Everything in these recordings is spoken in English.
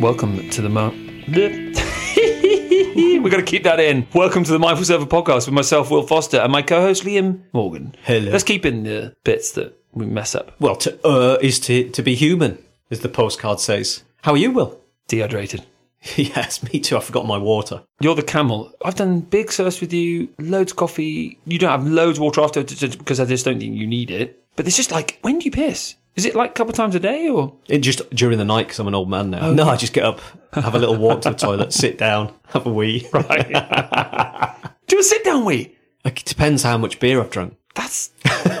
Welcome to the mo. We're going to keep that in. Welcome to the Mindful Surfer podcast with myself, Will Foster, and my co-host Liam Morgan. Hello. Let's keep in the bits that we mess up. Well, to uh is to to be human, as the postcard says. How are you, Will? Dehydrated. yes, me too. I forgot my water. You're the camel. I've done big surfs with you, loads of coffee. You don't have loads of water after because I just don't think you need it. But it's just like, when do you piss? Is it like a couple of times a day or? It just during the night because I'm an old man now. Oh. no, I just get up, have a little walk to the toilet, sit down, have a wee. Right. Do a sit down wee. Like, it depends how much beer I've drunk. That's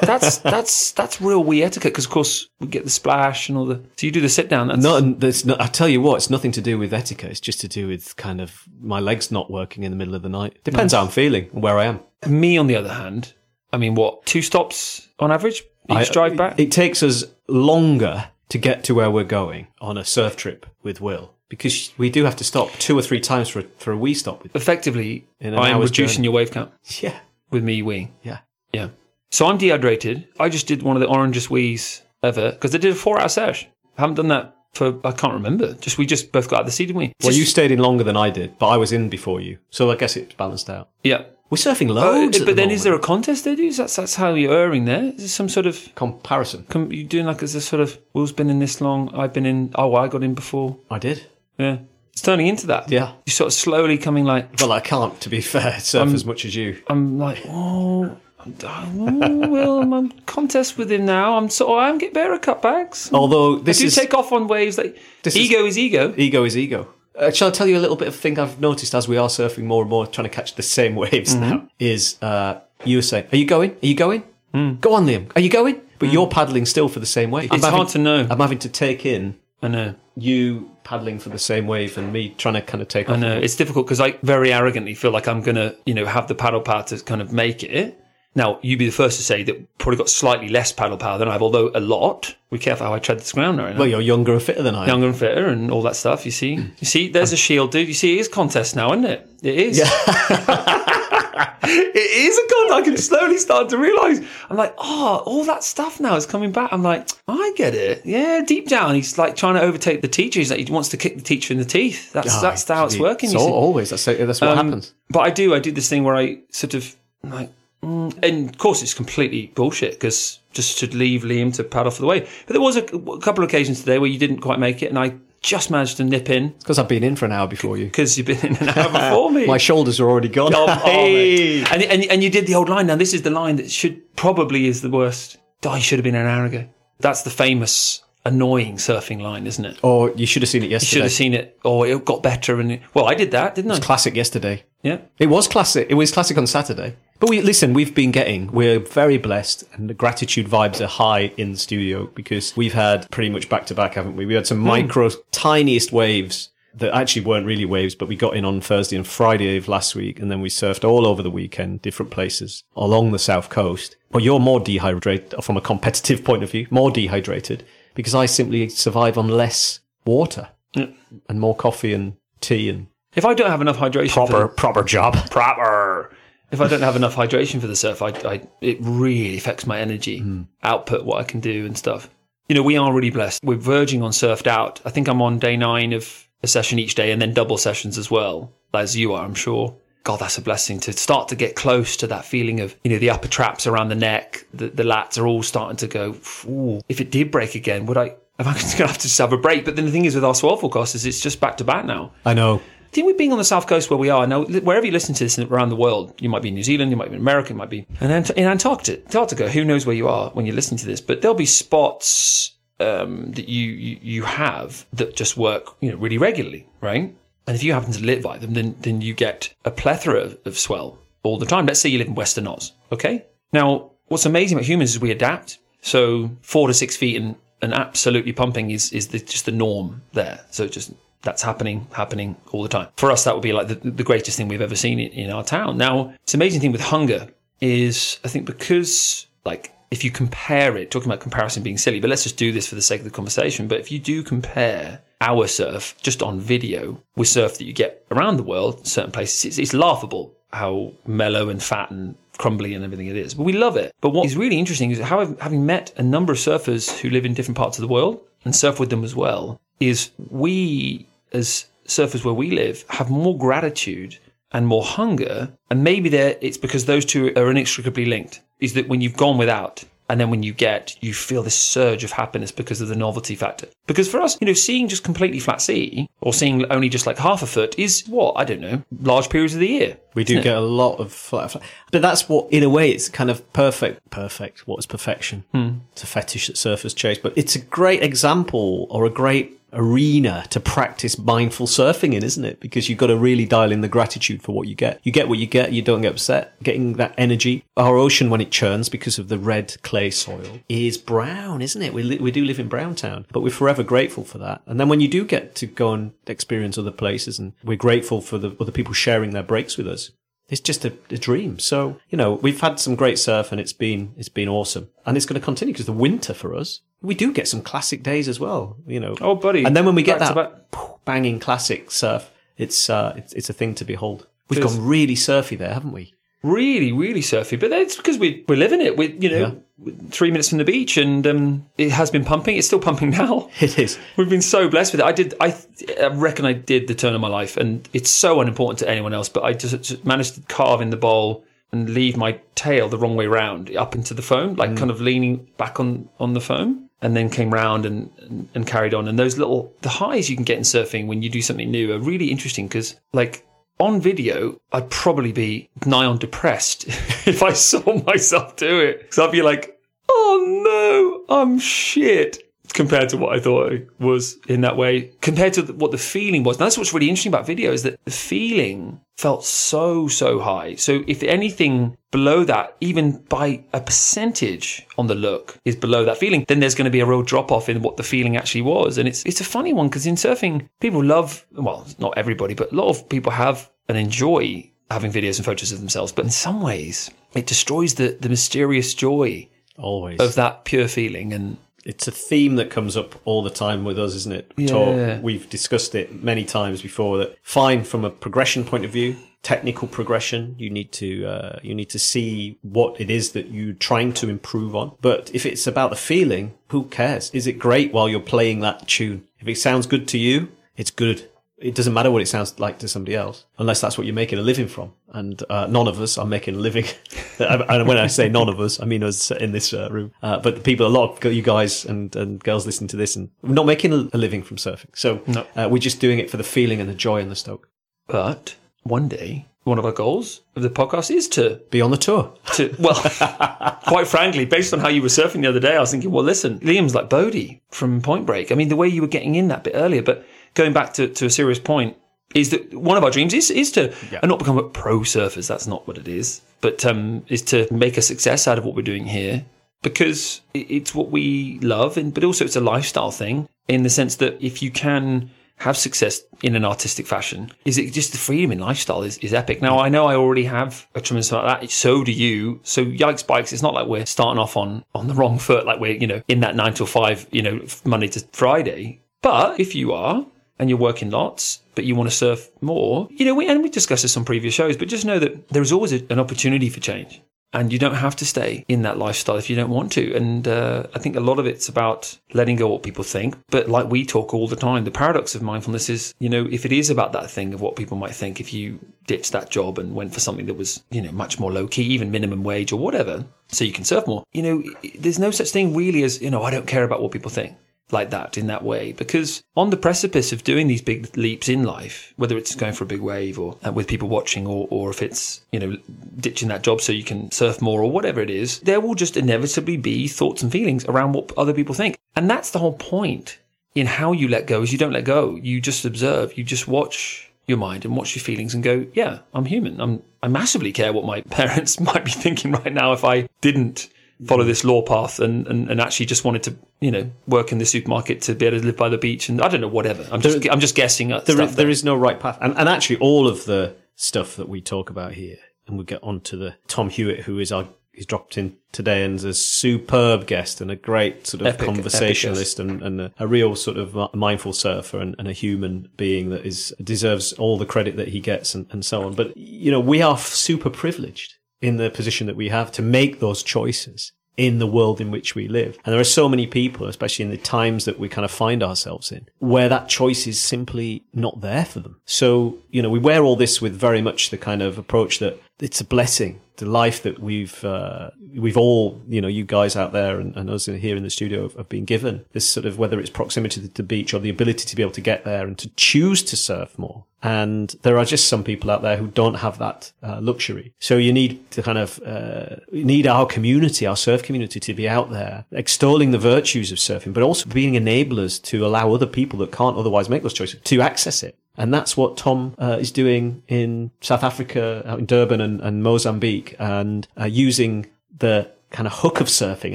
that's that's that's real wee etiquette because of course we get the splash and all the. So you do the sit down. That's No, and there's no, I tell you what, it's nothing to do with etiquette. It's just to do with kind of my legs not working in the middle of the night. Depends how I'm feeling and where I am. me on the other hand. I mean, what two stops on average each I- drive back? It takes us longer to get to where we're going on a surf trip with Will because we do have to stop two or three times for a, for a wee stop. With, Effectively, I'm hour's reducing journey. your wave count yeah, with me weeing. yeah. Yeah. So I'm dehydrated. I just did one of the orangest wees ever because I did a four hour sesh. I haven't done that for I can't remember. Just we just both got out of the sea, didn't we? Well, Just- you stayed in longer than I did, but I was in before you, so I guess it's balanced out. yeah. We're surfing Oh, loads, at but the then is there a contest they do? That's that's how you're erring there. Is there some sort of comparison? com- you doing like as a sort of Will's been in this long, I've been in. Oh, I got in before. I did. Yeah, it's turning into that. Yeah. you're sort of slowly coming like Well, I can't, to be fair, surf as much as you. I'm like oh. I'm, oh, Will, I'm on contest with him now. I'm so I'm getting better at cutbacks. Although this I do is take off on waves. Like This is- ego is ego. ego is ego. Uh, shall I tell you a little bit of thing I've noticed as we are surfing more and more, trying to catch the same waves Mm-hmm. now? Is uh, you were saying, "Are you going? Are you going? Mm. Go on, Liam. Are you going?" But you're paddling still for the same wave. It's hard to know. I'm having to take in I know. you paddling for the same wave and me trying to kind of take off. I know it's difficult because I very arrogantly feel like I'm gonna, you know, have the paddle power to kind of make it. Now, you'd be the first to say that probably got slightly less paddle power than I have, although a lot. Be careful how I tread this ground right now. Well, you're younger and fitter than I am. Younger and fitter and all that stuff. You see, you see, there's a shield, dude. You see, it is contest now, isn't it? It is. Yeah. it is a contest. I can slowly start to realise. I'm like, oh, all that stuff now is coming back. I'm like, I get it. Yeah, deep down, he's like trying to overtake the teacher. He's like, he wants to kick the teacher in the teeth. That's Oh, that's how it's working. So always, that's that's what Um, happens. But I do, I do this thing where I sort of like, Mm, and of course it's completely bullshit because just to leave Liam to paddle for the wave. But there was a, a couple of occasions today where you didn't quite make it, and I just managed to nip in Because I've been in for an hour before you. because you've been in an hour before me. My shoulders are already gone. Oh, Hey. and, and and you did the old line. Now this is the line that should probably is the worst. Oh, you should have been an hour ago. That's the famous annoying surfing line, isn't it? Or you should have seen it yesterday. You Should have seen it. Oh, it got better. And it, well, I did that, didn't I? It's classic yesterday. Yeah. It was classic. It was classic on Saturday. But we listen. We've been getting. We're very blessed, and the gratitude vibes are high in the studio because we've had pretty much back to back, haven't we? We had some hmm. micro, tiniest waves that actually weren't really waves, but we got in on Thursday and Friday of last week, and then we surfed all over the weekend, different places along the south coast. But you're more dehydrated from a competitive point of view, more dehydrated because I simply survive on less water and more coffee and tea and If I don't have enough hydration, proper proper job. proper. If I don't have enough hydration for the surf, I, I it really affects my energy hmm. output, what I can do and stuff. You know, we are really blessed. We're verging on surfed out. I think I'm on day nine of a session each day, and then double sessions as well, as you are, I'm sure. God, that's a blessing to start to get close to that feeling of, you know, the upper traps around the neck, the, the lats are all starting to go, Ooh, if it did break again, would I, am I going to have to just have a break? But then the thing is with our swell forecast is it's just back to back now. I know. I think we're being on the south coast where we are now. Wherever you listen to this around the world, you might be in New Zealand, you might be in America, you might be Ant- in Antarctica. Antarctica, who knows where you are when you're listening to this? But there'll be spots um, that you, you you have that just work, you know, really regularly, right? And if you happen to live by them, then then you get a plethora of, of swell all the time. Let's say you live in Western Oz, okay? Now, what's amazing about humans is we adapt. So four to six feet and, and absolutely pumping is is the, just the norm there. So just that's happening, happening all the time. For us, that would be like the, the greatest thing we've ever seen in, in our town. Now, it's amazing thing with hunger is I think because like if you compare it, talking about comparison being silly, but let's just do this for the sake of the conversation. But if you do compare our surf just on video with surf that you get around the world, certain places, it's, it's laughable how mellow and fat and crumbly and everything it is. But we love it. But what is really interesting is how having met a number of surfers who live in different parts of the world and surf with them as well, is we as surfers where we live have more gratitude and more hunger. And maybe there it's because those two are inextricably linked. Is that when you've gone without and then when you get, you feel this surge of happiness because of the novelty factor. Because for us, you know, seeing just completely flat sea or seeing only just like half a foot is what? I don't know, large periods of the year. We do get a lot of flat, flat. But that's what, in a way, it's kind of perfect. Perfect. What is perfection? Hmm. It's a fetish that surfers chase. But it's a great example or a great arena to practice mindful surfing in, isn't it? Because you've got to really dial in the gratitude for what you get. You get what you get. You don't get upset. Getting that energy. Our ocean, when it churns because of the red clay soil, is brown, isn't it? We, li- we do live in Brown Town, but we're forever grateful for that. And then when you do get to go and experience other places and we're grateful for the other people sharing their breaks with us, it's just a, a, dream. So you know, we've had some great surf, and it's been it's been awesome, and it's going to continue because the winter for us, we do get some classic days as well. You know, Oh, buddy. and then when we get Back that banging classic surf, it's uh, it's it's a thing to behold. We've gone really surfy there, haven't we? really, really surfy. But that's because we we're living it. We you know three minutes from the beach, and um, it has been pumping. It's still pumping now. It is. We've been so blessed with it. I did. I, I reckon I did the turn of my life, and it's so unimportant to anyone else. But I just, just managed to carve in the bowl and leave my tail the wrong way round up into the foam, like kind of leaning back on on the foam. And then came round and, and, carried on. And those little the highs you can get in surfing when you do something new are really interesting because, like, on video, I'd probably be nigh on depressed if I saw myself do it. Because I'd be like, oh no, I'm shit. Compared to what I thought it was in that way, compared to what the feeling was. And that's what's really interesting about video is that the feeling felt so, so high. So if anything below that, even by a percentage on the look is below that feeling, then there's going to be a real drop off in what the feeling actually was. And it's, it's a funny one because in surfing, people love, well, not everybody, but a lot of people have and enjoy having videos and photos of themselves. But in some ways, it destroys the, the mysterious joy Always. of that pure feeling. And it's a theme that comes up all the time with us, isn't it? Yeah. Talk, we've discussed it many times before. That fine from a progression point of view, technical progression. You need to uh, you need to see what it is that you're trying to improve on. But if it's about the feeling, who cares? Is it great while you're playing that tune? If it sounds good to you, it's good. It doesn't matter what it sounds like to somebody else, unless that's what you're making a living from. And uh, none of us are making a living. and when I say none of us, I mean us in this uh, room. Uh, but the people, a lot of you guys and, and girls listen to this, and we're not making a living from surfing. So No. uh, we're just doing it for the feeling and the joy and the stoke. But one day, one of our goals of the podcast is to Be on the tour. to well, quite frankly, based on how you were surfing the other day, I was thinking, well, listen, Liam's like Bodhi from Point Break. I mean, the way you were getting in that bit earlier, but going back to, to a serious point, is that one of our dreams is is to and not become a pro surfers. That's not what it is, but um, is to make a success out of what we're doing here because it's what we love, and but also it's a lifestyle thing in the sense that if you can have success in an artistic fashion, is it just the freedom in lifestyle is, is epic. Now I know I already have a tremendous amount of that. So do you. So yikes bikes. It's not like we're starting off on on the wrong foot, like we're you know in that nine till five, you know Monday to Friday. But if you are and you're working lots, but you want to surf more, you know, we, and we discussed this on previous shows, but just know that there's always a, an opportunity for change. And you don't have to stay in that lifestyle if you don't want to. And uh, I think a lot of it's about letting go what people think. But like we talk all the time, the paradox of mindfulness is, you know, if it is about that thing of what people might think, if you ditched that job and went for something that was, you know, much more low key, even minimum wage or whatever, so you can surf more, you know, there's no such thing really as, you know, I don't care about what people think like that in that way. Because on the precipice of doing these big leaps in life whether it's going for a big wave or uh, with people watching or, or if it's you know ditching that job so you can surf more or whatever it is there will just inevitably be thoughts and feelings around what other people think. And that's the whole point in how you let go is you don't let go. You just observe you just watch your mind and watch your feelings and go yeah i'm human. I'm i massively care what my parents might be thinking right now if i didn't follow mm-hmm. this law path and, and, and actually just wanted to, you know, work in the supermarket to be able to live by the beach and I don't know, whatever. I'm just, I'm just guessing There, there there. is no right path. And, and actually, all of the stuff that we talk about here, and we'll get on to the Tom Hewitt, who is our he's dropped in today and is a superb guest and a great sort of Epic- epic conversationalist and, and a, a real sort of mindful surfer and, and a human being that is deserves all the credit that he gets and, and so on. But you know, we are super privileged in the position that we have to make those choices in the world in which we live. And there are so many people, especially in the times that we kind of find ourselves in, where that choice is simply not there for them. So, you know, we wear all this with very much the kind of approach that it's a blessing. The life that we've uh, we've all, you know, you guys out there and, and us here in the studio have, have, been given this sort of whether it's proximity to the beach or the ability to be able to get there and to choose to surf more. And there are just some people out there who don't have that uh, luxury. So you need to kind of uh, need our community, our surf community, to be out there extolling the virtues of surfing, but also being enablers to allow other people that can't otherwise make those choices to access it. And that's what Tom uh, is doing in South Africa, in Durban and, and Mozambique, and uh, using the kind of hook of surfing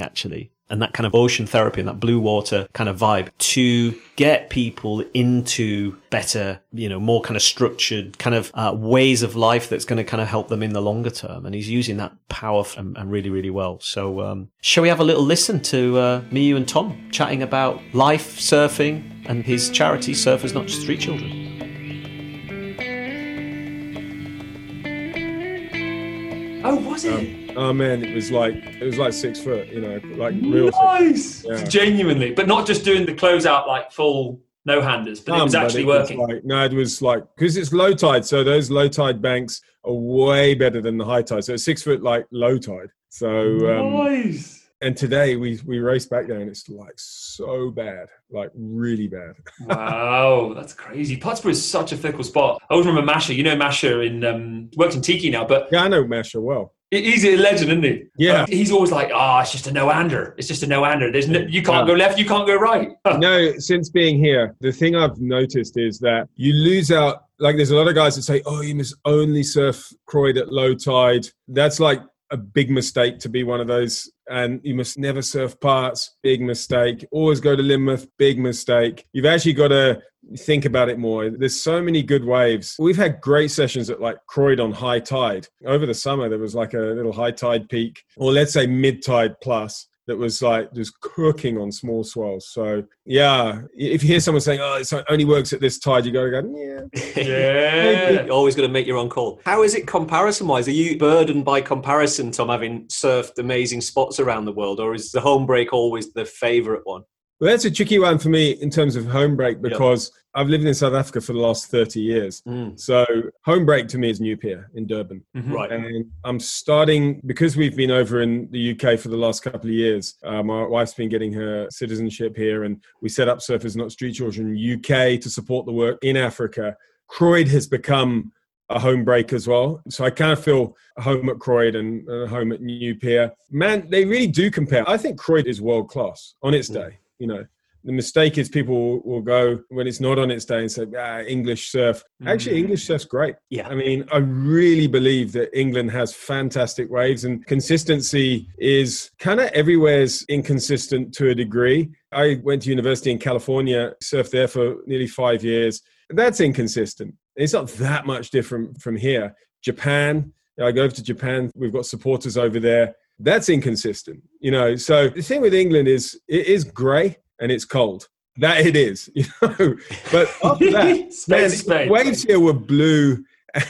actually and that kind of ocean therapy and that blue water kind of vibe to get people into better, you know, more kind of structured kind of uh, ways of life that's going to kind of help them in the longer term. And he's using that power and, and really, really well. So, um, shall we have a little listen to uh, me, you, and Tom chatting about life, surfing, and his charity, Surfers Not Just Street Children? Oh, was it? Um, oh man, it was like it was like six foot, you know, like real nice, yeah. genuinely, but not just doing the closeout like full no handers, but um, it was actually it working. Was like, no, it was like because it's low tide, so those low tide banks are way better than the high tide. So it's six foot like low tide. So um, nice and today we we raced back there and it's like so bad like really bad wow that's crazy Putsborough is such a fickle spot i always remember masha you know masha in um works in tiki now but yeah i know masha well He's a legend, isn't he? Yeah. Uh, he's always like, "Ah, oh, it's just a no-hander. It's just a no-hander. There's no, you can't yeah. go left, you can't go right." no, since being here, the thing I've noticed is that you lose out. Like, there's a lot of guys that say, "Oh, you must only surf Croyde at low tide." That's like a big mistake to be one of those and you must never surf parts big mistake. Always go to Lynmouth big mistake. You've actually got to think about it more. There's so many good waves. We've had great sessions at like Croyde on high tide. Over the summer there was like a little high tide peak or let's say mid tide plus that was like just cooking on small swells. So yeah, if you hear someone saying, "Oh, it only works at this tide," you got to go, "Yeah, yeah." You're always going to make your own call. How is it comparison-wise? Are you burdened by comparison, Tom, having surfed amazing spots around the world, or is the home break always the favourite one? Well, that's a tricky one for me in terms of home break because yep. I've lived in South Africa for the last 30 years. Mm. So home break to me is New Pier in Durban. Mm-hmm. Right. And I'm starting, because we've been over in the UK for the last couple of years, uh, my wife's been getting her citizenship here and we set up Surfers Not Street Children UK to support the work in Africa. Croyde has become a home break as well. So I kind of feel home at Croyde and uh, home at New Pier. Man, they really do compare. I think Croyde is world class on its mm. day you know the mistake is people will go when it's not on its day and say ah, english surf. Actually mm. english surf's great. Yeah. I mean i really believe that england has fantastic waves and consistency is kind of everywhere's inconsistent to a degree. I went to university in california surfed there for nearly five years. That's inconsistent. It's not that much different from here. Japan i go over to japan we've got supporters over there that's inconsistent you know so the thing with england is it is grey and it's cold that it is you know but after that space, man, waves here were blue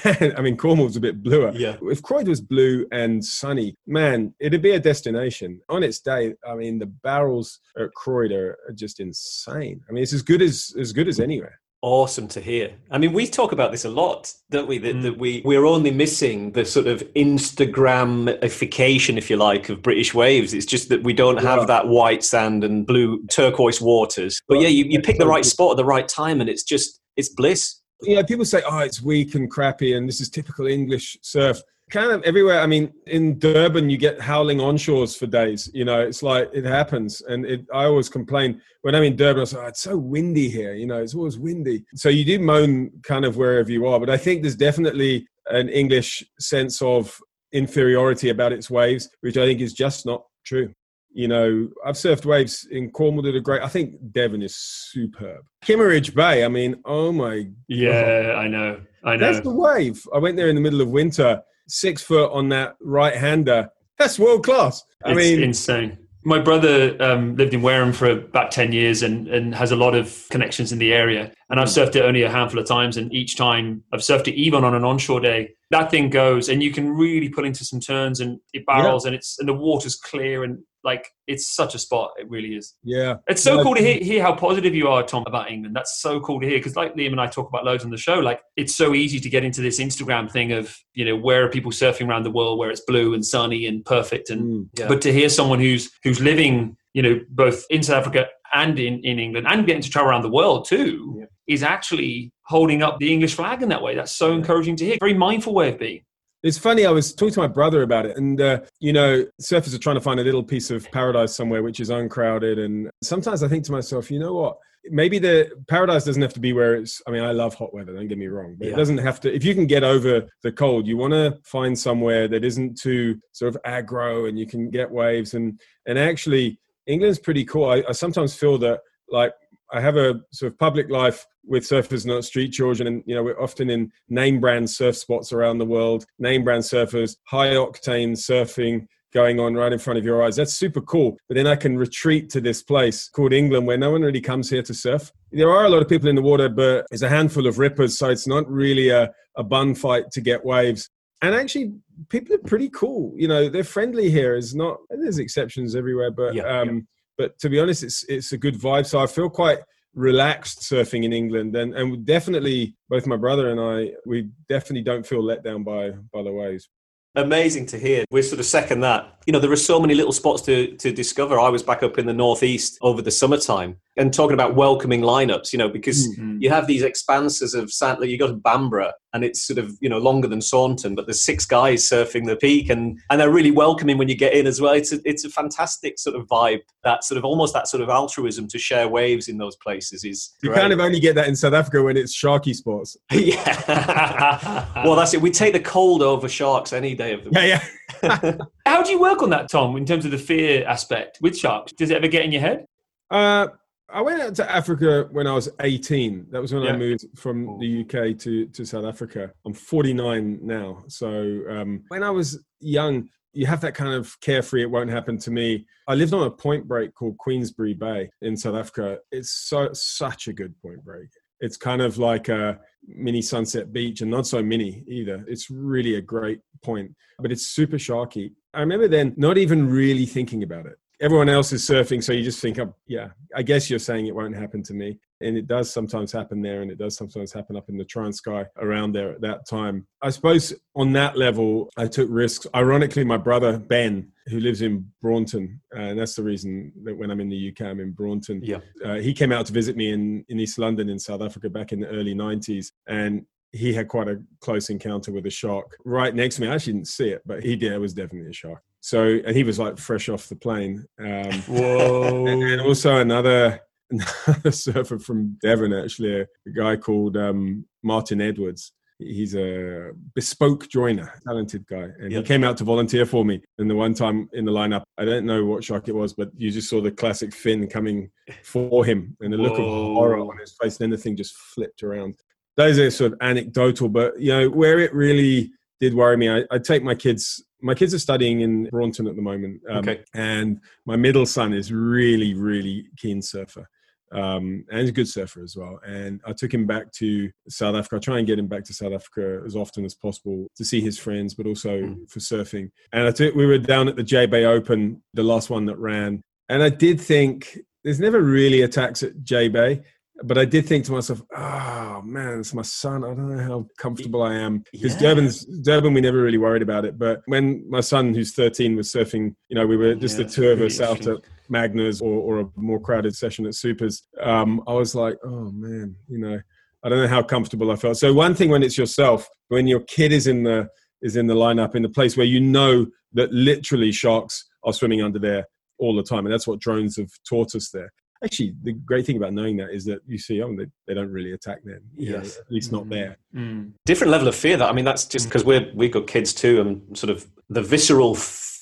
and, I mean, Cornwall's a bit bluer. Yeah. If Croyde was blue and sunny, man, it'd be a destination. On its day, I mean, the barrels at Croyde are, are just insane. I mean, it's as good as as good as anywhere awesome to hear. I mean, we talk about this a lot, don't we? That, mm. that we we're only missing the sort of Instagramification, if you like, of British waves. It's just that we don't have yeah. that white sand and blue turquoise waters. But yeah, you, you pick the right spot at the right time, and it's just it's bliss. Yeah, people say, "Oh, it's weak and crappy," and this is typical English surf kind of everywhere. I mean, in Durban, you get howling onshores for days. You know, it's like it happens. And it, I always complain when I'm in Durban, I say, oh, it's so windy here. You know, it's always windy. So you do moan kind of wherever you are. But I think there's definitely an English sense of inferiority about its waves, which I think is just not true. You know, I've surfed waves in Cornwall that are great. I think Devon is superb. Kimmeridge Bay, I mean, oh my. Yeah, God. I know. I know. That's the wave. I went there in the middle of winter six foot on that right hander. That's world class. I it's mean, insane. My brother um, lived in Wareham for about 10 years and, and has a lot of connections in the area. And I've surfed it only a handful of times. And each time I've surfed it, even on an onshore day, that thing goes and you can really pull into some turns and it barrels yeah. and it's and the water's clear and Like it's such a spot. It really is. Yeah. It's so Yeah, cool to hear, hear how positive you are, Tom, about England. That's so cool to hear because, like Liam and I talk about loads on the show, like it's so easy to get into this Instagram thing of you know where are people surfing around the world where it's blue and sunny and perfect, and Mm. Yeah. but to hear someone who's who's living you know both in South Africa and in, in England and getting to travel around the world too Yeah. Is actually holding up the English flag in that way. That's so encouraging to hear. Very mindful way of being. It's funny. I was talking to my brother about it, and uh, you know, surfers are trying to find a little piece of paradise somewhere which is uncrowded. And sometimes I think to myself, you know what? Maybe the paradise doesn't have to be where it's. I mean, I love hot weather. Don't get me wrong, but it doesn't have to. If you can get over the cold, you want to find somewhere that isn't too sort of aggro, and you can get waves. And and actually, England's pretty cool. I, I sometimes feel that like I have a sort of public life with surfers, not street children, and you know we're often in name brand surf spots around the world. Name brand surfers, high octane surfing going on right in front of your eyes. That's super cool. But then I can retreat to this place called England where no one really comes here to surf. There are a lot of people in the water, but there's a handful of rippers, so it's not really a, a bun fight to get waves. And actually, people are pretty cool. You know, they're friendly here. Is not there's exceptions everywhere, but Yeah, um, but to be honest, it's it's a good vibe. So I feel quite relaxed surfing in England, and and definitely both my brother and I we definitely don't feel let down by by the waves. Amazing to hear. We're sort of second that. You know, there are so many little spots to, to discover. I was back up in the northeast over the summertime and talking about welcoming lineups, you know, because Mm. you have these expanses of sand. Like you go to Bamburgh and it's sort of, you know, longer than Saunton, but there's six guys surfing the peak and, and they're really welcoming when you get in as well. It's a, it's a fantastic sort of vibe, that sort of almost that sort of altruism to share waves in those places is You great. kind of only get that in South Africa when it's sharky sports. yeah. well, that's it. We take the cold over sharks any day of the week. Yeah, yeah. How do you work on that, Tom, in terms of the fear aspect with sharks? Does it ever get in your head? Uh, I went out to Africa when I was 18. That was when Yeah. I moved from the UK to, to South Africa. I'm 49 now. So um, when I was young, you have that kind of carefree, it won't happen to me. I lived on a point break called Queensberry Bay in South Africa. It's so such a good point break. It's kind of like a mini Sunset Beach and not so mini either. It's really a great point, but it's super sharky. I remember then not even really thinking about it. Everyone else is surfing, so you just think, oh, yeah, I guess you're saying it won't happen to me. And it does sometimes happen there, and it does sometimes happen up in the Transkei around there at that time. I suppose on that level, I took risks. Ironically, my brother, Ben, who lives in Braunton, uh, and that's the reason that when I'm in the UK, I'm in Braunton Yeah. uh, he came out to visit me in, in East London in South Africa back in the early 90s. And he had quite a close encounter with a shark right next to me. I actually didn't see it, but he did. It was definitely a shark. So, and he was like fresh off the plane. Um, Whoa. and, and also another, another surfer from Devon, actually, a, a guy called um, Martin Edwards. He's a bespoke joiner, talented guy. And he came out to volunteer for me. And the one time in the lineup, I don't know what shark it was, but you just saw the classic fin coming for him and the look of horror on his face. And Then the thing just flipped around. Those are sort of anecdotal, but you know, where it really did worry me, I, I take my kids. My kids are studying in Braunton at the moment, um, Okay. and my middle son is really, really keen surfer, um, and he's a good surfer as well. And I took him back to South Africa. I try and get him back to South Africa as often as possible to see his friends, but also Mm. for surfing. And I took we were down at the J Bay Open, the last one that ran, and I did think there's never really attacks at J Bay. But I did think to myself, oh man, it's my son. I don't know how comfortable I am. Because Yeah. Durban's Durban, we never really worried about it. But when my son, who's 13, was surfing, you know, we were just Yeah, the two of us out at. Magnus or, or a more crowded session at Supers. Um, I was like, oh man, you know, I don't know how comfortable I felt. So one thing when it's yourself, when your kid is in the is in the lineup in the place where you know that literally sharks are swimming under there all the time, and that's what drones have taught us there. Actually, the great thing about knowing that is that you see, oh, they, they don't really attack them you know, Yes. at least not Mm. there. Mm. different level of fear that i mean that's just because we're we've got kids too and sort of the visceral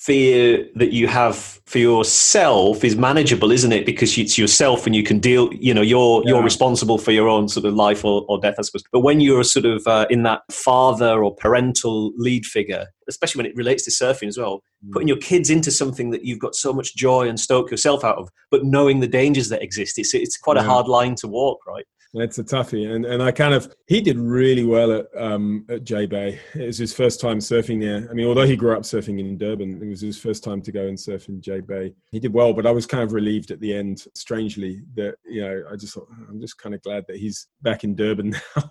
fear that you have for yourself is manageable isn't it? Because it's yourself and you can deal you know you're you're responsible for your own sort of life or, or death i suppose. But when you're sort of uh, in that father or parental lead figure especially when it relates to surfing as well putting your kids into something that you've got so much joy and stoke yourself out of but knowing the dangers that exist it's it's quite a hard line to walk right It's a toughie, and and I kind of he did really well at um, at J Bay. It was his first time surfing there. I mean, although he grew up surfing in Durban, it was his first time to go and surf in J Bay. He did well, but I was kind of relieved at the end. Strangely, that you know, I just thought I'm just kind of glad that he's back in Durban now.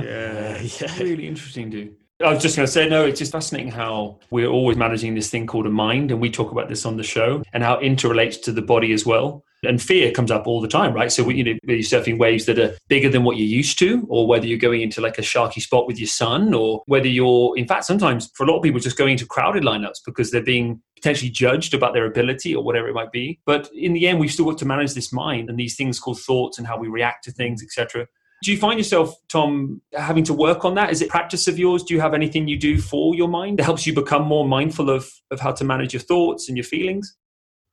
yeah, yeah, really interesting, dude. I was just going to say, no, it's just fascinating how we're always managing this thing called a mind, and we talk about this on the show, and how it interrelates to the body as well. And fear comes up all the time, right? So, you know, you're surfing waves that are bigger than what you're used to, or whether you're going into like a sharky spot with your son, or whether you're, in fact, sometimes for a lot of people, just going into crowded lineups because they're being potentially judged about their ability or whatever it might be. But in the end, we've still got to manage this mind and these things called thoughts and how we react to things, etc. Do you find yourself, Tom, having to work on that? Is it practice of yours? Do you have anything you do for your mind that helps you become more mindful of, of how to manage your thoughts and your feelings?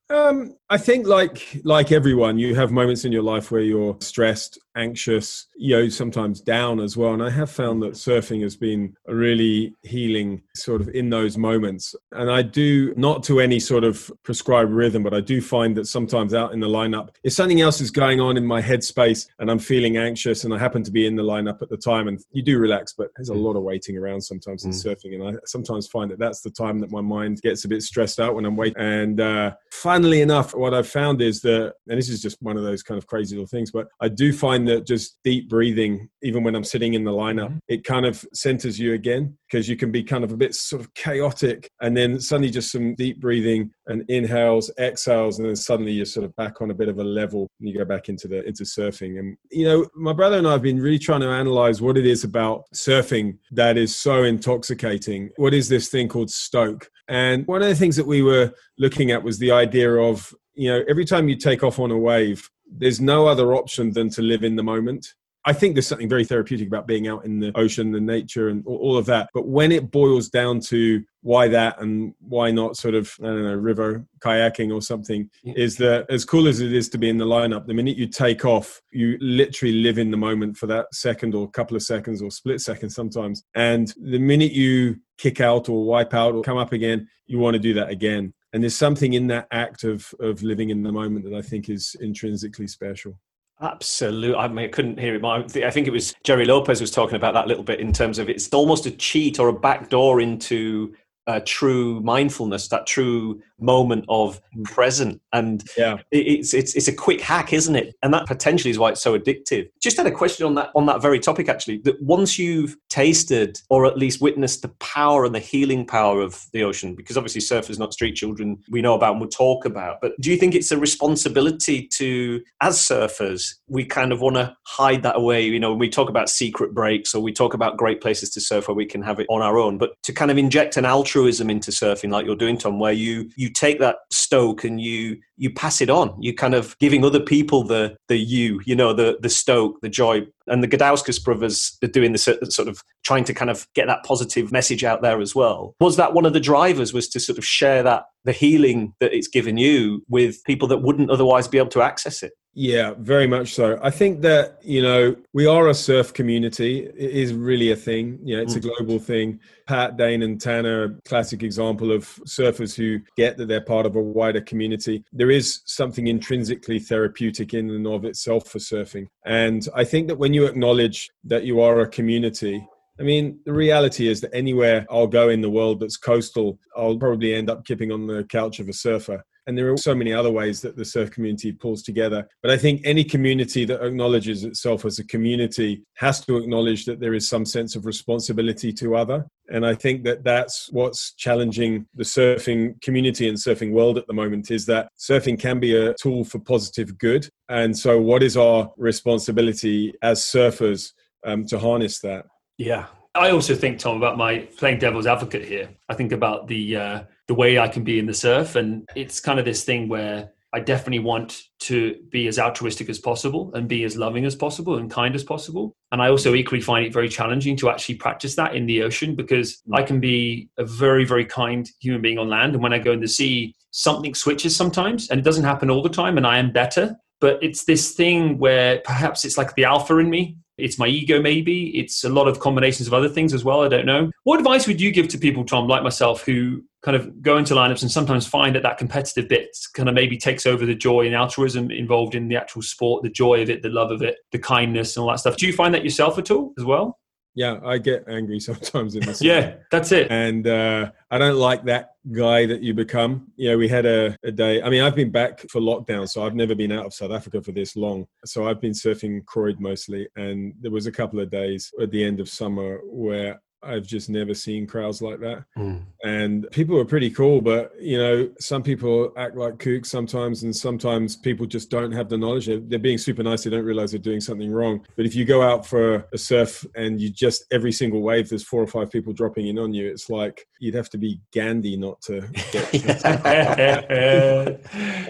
Um, I think like like everyone, you have moments in your life where you're stressed, anxious, you know, sometimes down as well. And I have found that surfing has been a really healing sort of in those moments. And I do not to any sort of prescribed rhythm, but I do find that sometimes out in the lineup, if something else is going on in my headspace and I'm feeling anxious and I happen to be in the lineup at the time, and you do relax, but there's a mm. lot of waiting around sometimes in mm. surfing. And I sometimes find that that's the time that my mind gets a bit stressed out when I'm waiting. And uh, funnily enough, what I've found is that, and this is just one of those kind of crazy little things, but I do find that just deep breathing, even when I'm sitting in the lineup, mm-hmm. it kind of centers you again because you can be kind of a bit sort of chaotic and then suddenly just some deep breathing and inhales, exhales, and then suddenly you're sort of back on a bit of a level and you go back into the into surfing. And you know, my brother and I have been really trying to analyze what it is about surfing that is so intoxicating. What is this thing called stoke? And one of the things that we were looking at was the idea of you know, every time you take off on a wave, there's no other option than to live in the moment. I think there's something very therapeutic about being out in the ocean, the nature, and all of that. But when it boils down to why that and why not sort of, I don't know, river kayaking or something, is that as cool as it is to be in the lineup, the minute you take off, you literally live in the moment for that second or couple of seconds or split seconds sometimes. And the minute you kick out or wipe out or come up again, you want to do that again and there's something in that act of of living in the moment that I think is intrinsically special. Absolutely. I, mean, I couldn't hear it. I think it was Gerry Lopez was talking about that a little bit in terms of it's almost a cheat or a backdoor into uh, true mindfulness, that true moment of present. And yeah. it's, it's, it's a quick hack, isn't it? And that potentially is why it's so addictive. Just had a question on that, on that very topic, actually, that once you've tasted or at least witnessed the power and the healing power of the ocean, because obviously surfers, not street children, we know about and we'll talk about, but do you think it's a responsibility to, as surfers, we kind of want to hide that away? You know, when we talk about secret breaks or we talk about great places to surf where we can have it on our own, but to kind of inject an altruism into surfing like you're doing, Tom, where you, you take that stoke and you you pass it on. You kind of giving other people the the you, you know, the the stoke, the joy. And the Gudauskas brothers are doing this uh, sort of trying to kind of get that positive message out there as well. Was that one of the drivers? Was to sort of share that the healing that it's given you with people that wouldn't otherwise be able to access it? Yeah, very much so. I think that, you know, we are a surf community. It is really a thing. You know, it's mm. a global thing. Pat, Dane, and Tanner, classic example of surfers who get that they're part of a wider community. There is something intrinsically therapeutic in and of itself for surfing. And I think that when you acknowledge that you are a community, I mean, the reality is that anywhere I'll go in the world that's coastal, I'll probably end up kipping on the couch of a surfer. And there are so many other ways that the surf community pulls together. But I think any community that acknowledges itself as a community has to acknowledge that there is some sense of responsibility to other. And I think that that's what's challenging the surfing community and surfing world at the moment is that surfing can be a tool for positive good. And so, what is our responsibility as surfers um, to harness that? Yeah, I also think, Tom, about my playing devil's advocate here. I think about the uh, the way I can be in the surf, and it's kind of this thing where I definitely want to be as altruistic as possible and be as loving as possible and kind as possible. And I also equally find it very challenging to actually practice that in the ocean because I can be a very, very kind human being on land. And when I go in the sea, something switches sometimes and it doesn't happen all the time. And I am better. But it's this thing where perhaps it's like the alpha in me it's my ego, maybe. It's a lot of combinations of other things as well. I don't know. What advice would you give to people, Tom, like myself, who kind of go into lineups and sometimes find that that competitive bit kind of maybe takes over the joy and altruism involved in the actual sport, the joy of it, the love of it, the kindness and all that stuff. Do you find that yourself at all as well? Yeah, I get angry sometimes in this. yeah, that's it. And uh, I don't like that guy that you become. You know, we had a, a, day. I mean, I've been back for lockdown, so I've never been out of South Africa for this long. So I've been surfing Croyde mostly. And there was a couple of days at the end of summer where I've just never seen crowds like that. Mm. And people are pretty cool, but you know, some people act like kooks sometimes, and sometimes people just don't have the knowledge. They're, they're, being super nice, they don't realize they're doing something wrong. But if you go out for a surf and you just every single wave, there's four or five people dropping in on you, it's like you'd have to be Gandhi not to get.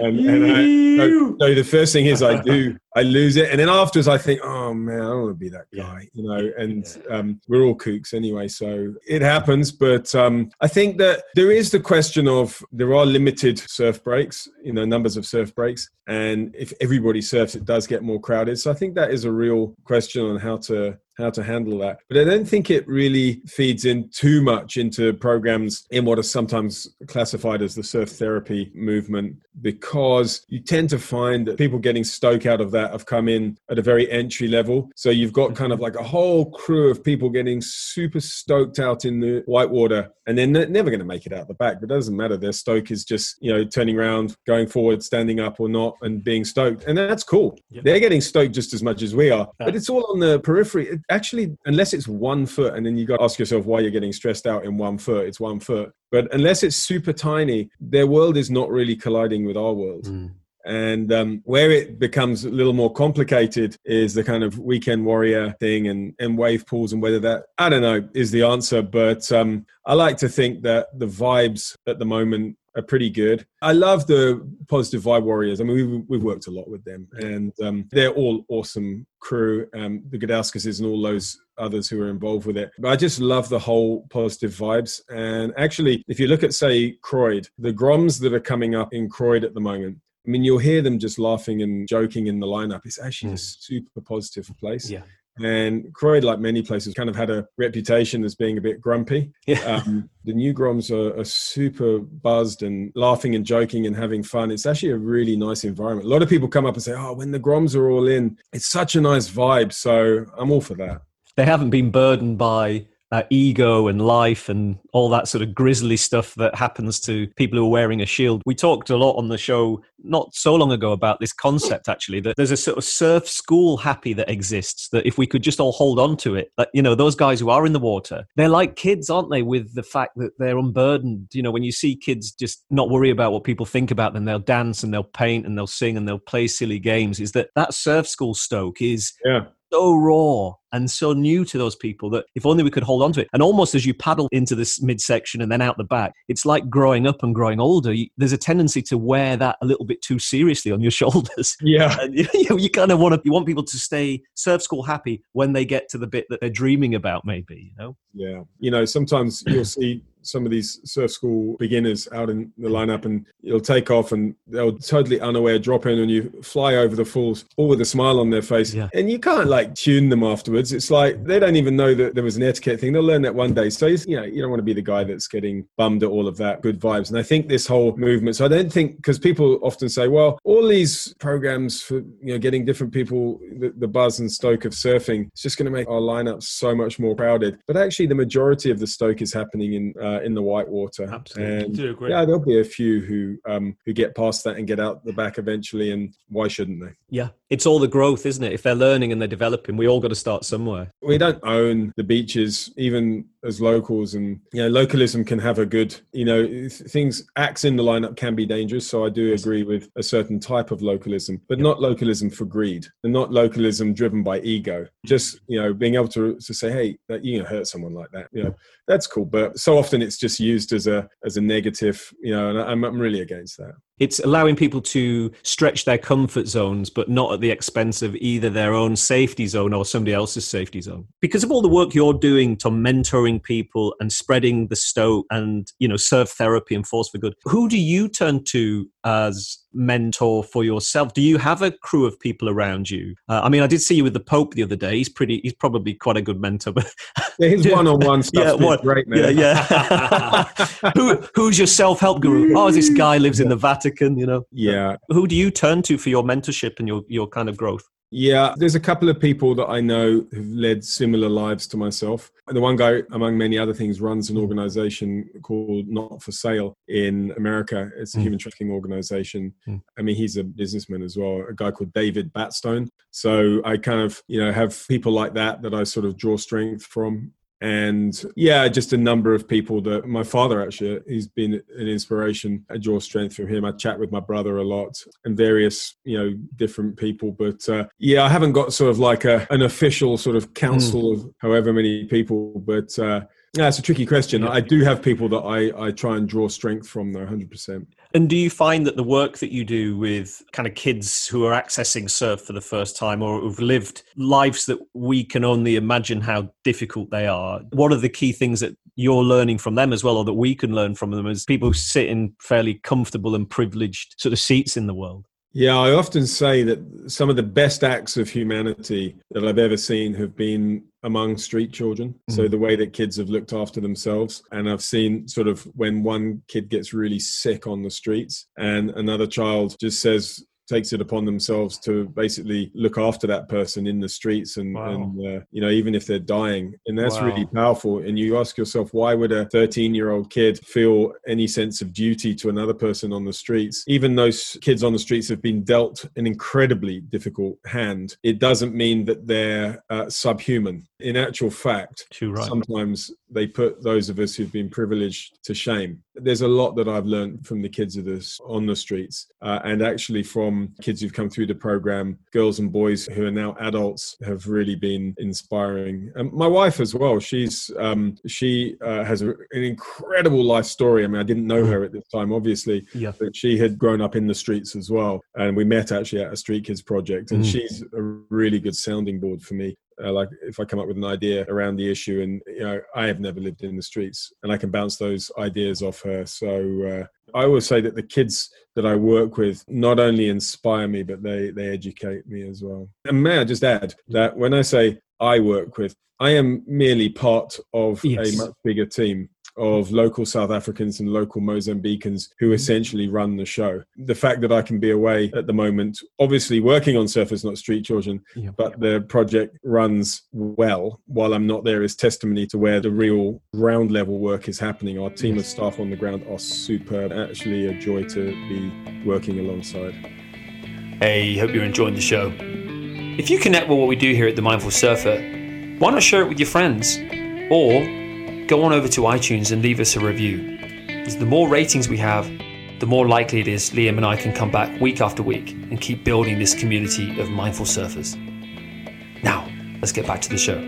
and, and I, so the first thing is I do I lose it, and then afterwards I think, oh man, I don't want to be that guy, yeah. you know. And um, we're all kooks anyway, so it happens. But um, I think that there is the question of there are limited surf breaks, you know, numbers of surf breaks, and if everybody surfs, it does get more crowded. So I think that is a real question on how to how to handle that. But I don't think it really feeds in too much into programs in what are sometimes classified as the surf therapy movement because you tend to find that people getting stoke out of that have come in at a very entry level. So you've got kind of like a whole crew of people getting super stoked out in the whitewater and they're never going to make it out the back, but it doesn't matter. Their stoke is just, you know, turning around, going forward, standing up or not, and being stoked. And that's cool. Yep. They're getting stoked just as much as we are, but it's all on the periphery actually, unless it's one foot, and then you got to ask yourself why you're getting stressed out in one foot. It's one foot, but unless it's super tiny, their world is not really colliding with our world. Mm. And um, where it becomes a little more complicated is the kind of weekend warrior thing and, and wave pools and whether that, I don't know, is the answer. But um, I like to think that the vibes at the moment are pretty good. I love the positive vibe warriors. I mean, we've, we've worked a lot with them, and um, they're all awesome crew. Um, the Gudauskas and all those others who are involved with it. But I just love the whole positive vibes. And actually, if you look at say Croyde, the Groms that are coming up in Croyde at the moment. I mean, you'll hear them just laughing and joking in the lineup. It's actually mm. a super positive place. Yeah. And Croyde, like many places, kind of had a reputation as being a bit grumpy. Yeah. Um, the new Groms are, are, super buzzed and laughing and joking and having fun. It's actually a really nice environment. A lot of people come up and say, "Oh, when the Groms are all in, it's such a nice vibe." So I'm all for that. They haven't been burdened by uh, ego and life and all that sort of grisly stuff that happens to people who are wearing a shield. We talked a lot on the show not so long ago about this concept actually that there's a sort of surf school happy that exists that if we could just all hold on to it that you know those guys who are in the water they're like kids aren't they with the fact that they're unburdened you know when you see kids just not worry about what people think about them they'll dance and they'll paint and they'll sing and they'll play silly games is that that surf school stoke is yeah so raw and so new to those people that if only we could hold on to it. And almost as you paddle into this midsection and then out the back, it's like growing up and growing older. You, there's a tendency to wear that a little bit too seriously on your shoulders. Yeah. And you, you, you kind of want to, you want people to stay surf school happy when they get to the bit that they're dreaming about, maybe, you know? Yeah. You know, sometimes you'll see some of these surf school beginners out in the lineup and you'll take off and they'll totally unaware drop in and you fly over the falls all with a smile on their face. Yeah. and you can't like tune them afterwards. It's like they don't even know that there was an etiquette thing. They'll learn that one day. So you know you don't want to be the guy that's getting bummed at all of that. Good vibes. And i think this whole movement so i don't think because people often say well all these programs for you know getting different people the, the buzz and stoke of surfing it's just going to make our lineup so much more crowded. But actually the majority of the stoke is happening in uh, uh, in the whitewater. Absolutely. And yeah, there'll be a few who um, who get past that and get out the back eventually. And why shouldn't they? Yeah, it's all the growth, isn't it? If they're learning and they're developing, we all got to start somewhere. We don't own the beaches, even as locals, and you know, localism can have a good, you know, things acts in the lineup can be dangerous. So I do agree with a certain type of localism, but not localism for greed, and not localism driven by ego. Just you know, being able to to say, hey, that you know, hurt someone like that, you know, that's cool. But so often it's just used as a as a negative, you know, and I'm, I'm really against that. It's allowing people to stretch their comfort zones, but not at the expense of either their own safety zone or somebody else's safety zone. Because of all the work you're doing to mentoring people and spreading the Stoke and, you know, surf therapy and force for good, who do you turn to as mentor for yourself? Do you have a crew of people around you? Uh, I mean, I did see you with the Pope the other day. He's pretty, he's probably quite a good mentor, but yeah, his one-on-one stuff yeah, great, man. Yeah, yeah. Who, who's your self-help guru? Oh, this guy lives in the Vatican, you know? Yeah. Who do you turn to for your mentorship and your, your kind of growth? Yeah, there's a couple of people that I know who've led similar lives to myself. The one guy, among many other things, runs an organization called Not for Sale in America. It's a mm. human trafficking organization. Mm. I mean, he's a businessman as well, a guy called David Batstone. So I kind of, you know, have people like that that I sort of draw strength from and yeah just a number of people that my father actually he's been an inspiration i draw strength from him i chat with my brother a lot and various you know different people but uh, yeah i haven't got sort of like a an official sort of council mm. of however many people but uh, yeah, it's a tricky question. Yeah. I do have people that I, I try and draw strength from, though, 100%. And do you find that the work that you do with kind of kids who are accessing surf for the first time or who've lived lives that we can only imagine how difficult they are, what are the key things that you're learning from them as well, or that we can learn from them as people sit in fairly comfortable and privileged sort of seats in the world? Yeah, I often say that some of the best acts of humanity that I've ever seen have been among street children. Mm. So the way that kids have looked after themselves. And I've seen sort of when one kid gets really sick on the streets and another child just says, takes it upon themselves to basically look after that person in the streets and, wow. and uh, you know even if they're dying and that's wow. really powerful and you ask yourself why would a 13 year old kid feel any sense of duty to another person on the streets even those kids on the streets have been dealt an incredibly difficult hand it doesn't mean that they're uh, subhuman in actual fact right. sometimes they put those of us who've been privileged to shame there's a lot that i've learned from the kids of this on the streets uh, and actually from kids who've come through the program, girls and boys who are now adults have really been inspiring. And my wife as well. She's um, she uh, has a, an incredible life story. I mean, I didn't know her at this time, obviously, yeah. but she had grown up in the streets as well. And we met actually at a Street Kids project, and mm. she's a really good sounding board for me uh, like if I come up with an idea around the issue, and you know, I have never lived in the streets, and I can bounce those ideas off her. So uh, I always say that the kids that I work with not only inspire me, but they they educate me as well. And may I just add that when I say I work with, I am merely part of yes. a much bigger team of local South Africans and local Mozambicans who mm-hmm. essentially run the show. The fact that I can be away at the moment, obviously working on Surfers Not Street Children, yeah. but the project runs well while I'm not there is testimony to where the real ground level work is happening. Our team of staff on the ground are superb. Actually, a joy to be working alongside. Hey, hope you're enjoying the show. If you connect with what we do here at The Mindful Surfer, why not share it with your friends? Or go on over to iTunes and leave us a review. Because the more ratings we have, the more likely it is Liam and I can come back week after week and keep building this community of mindful surfers. Now, let's get back to the show.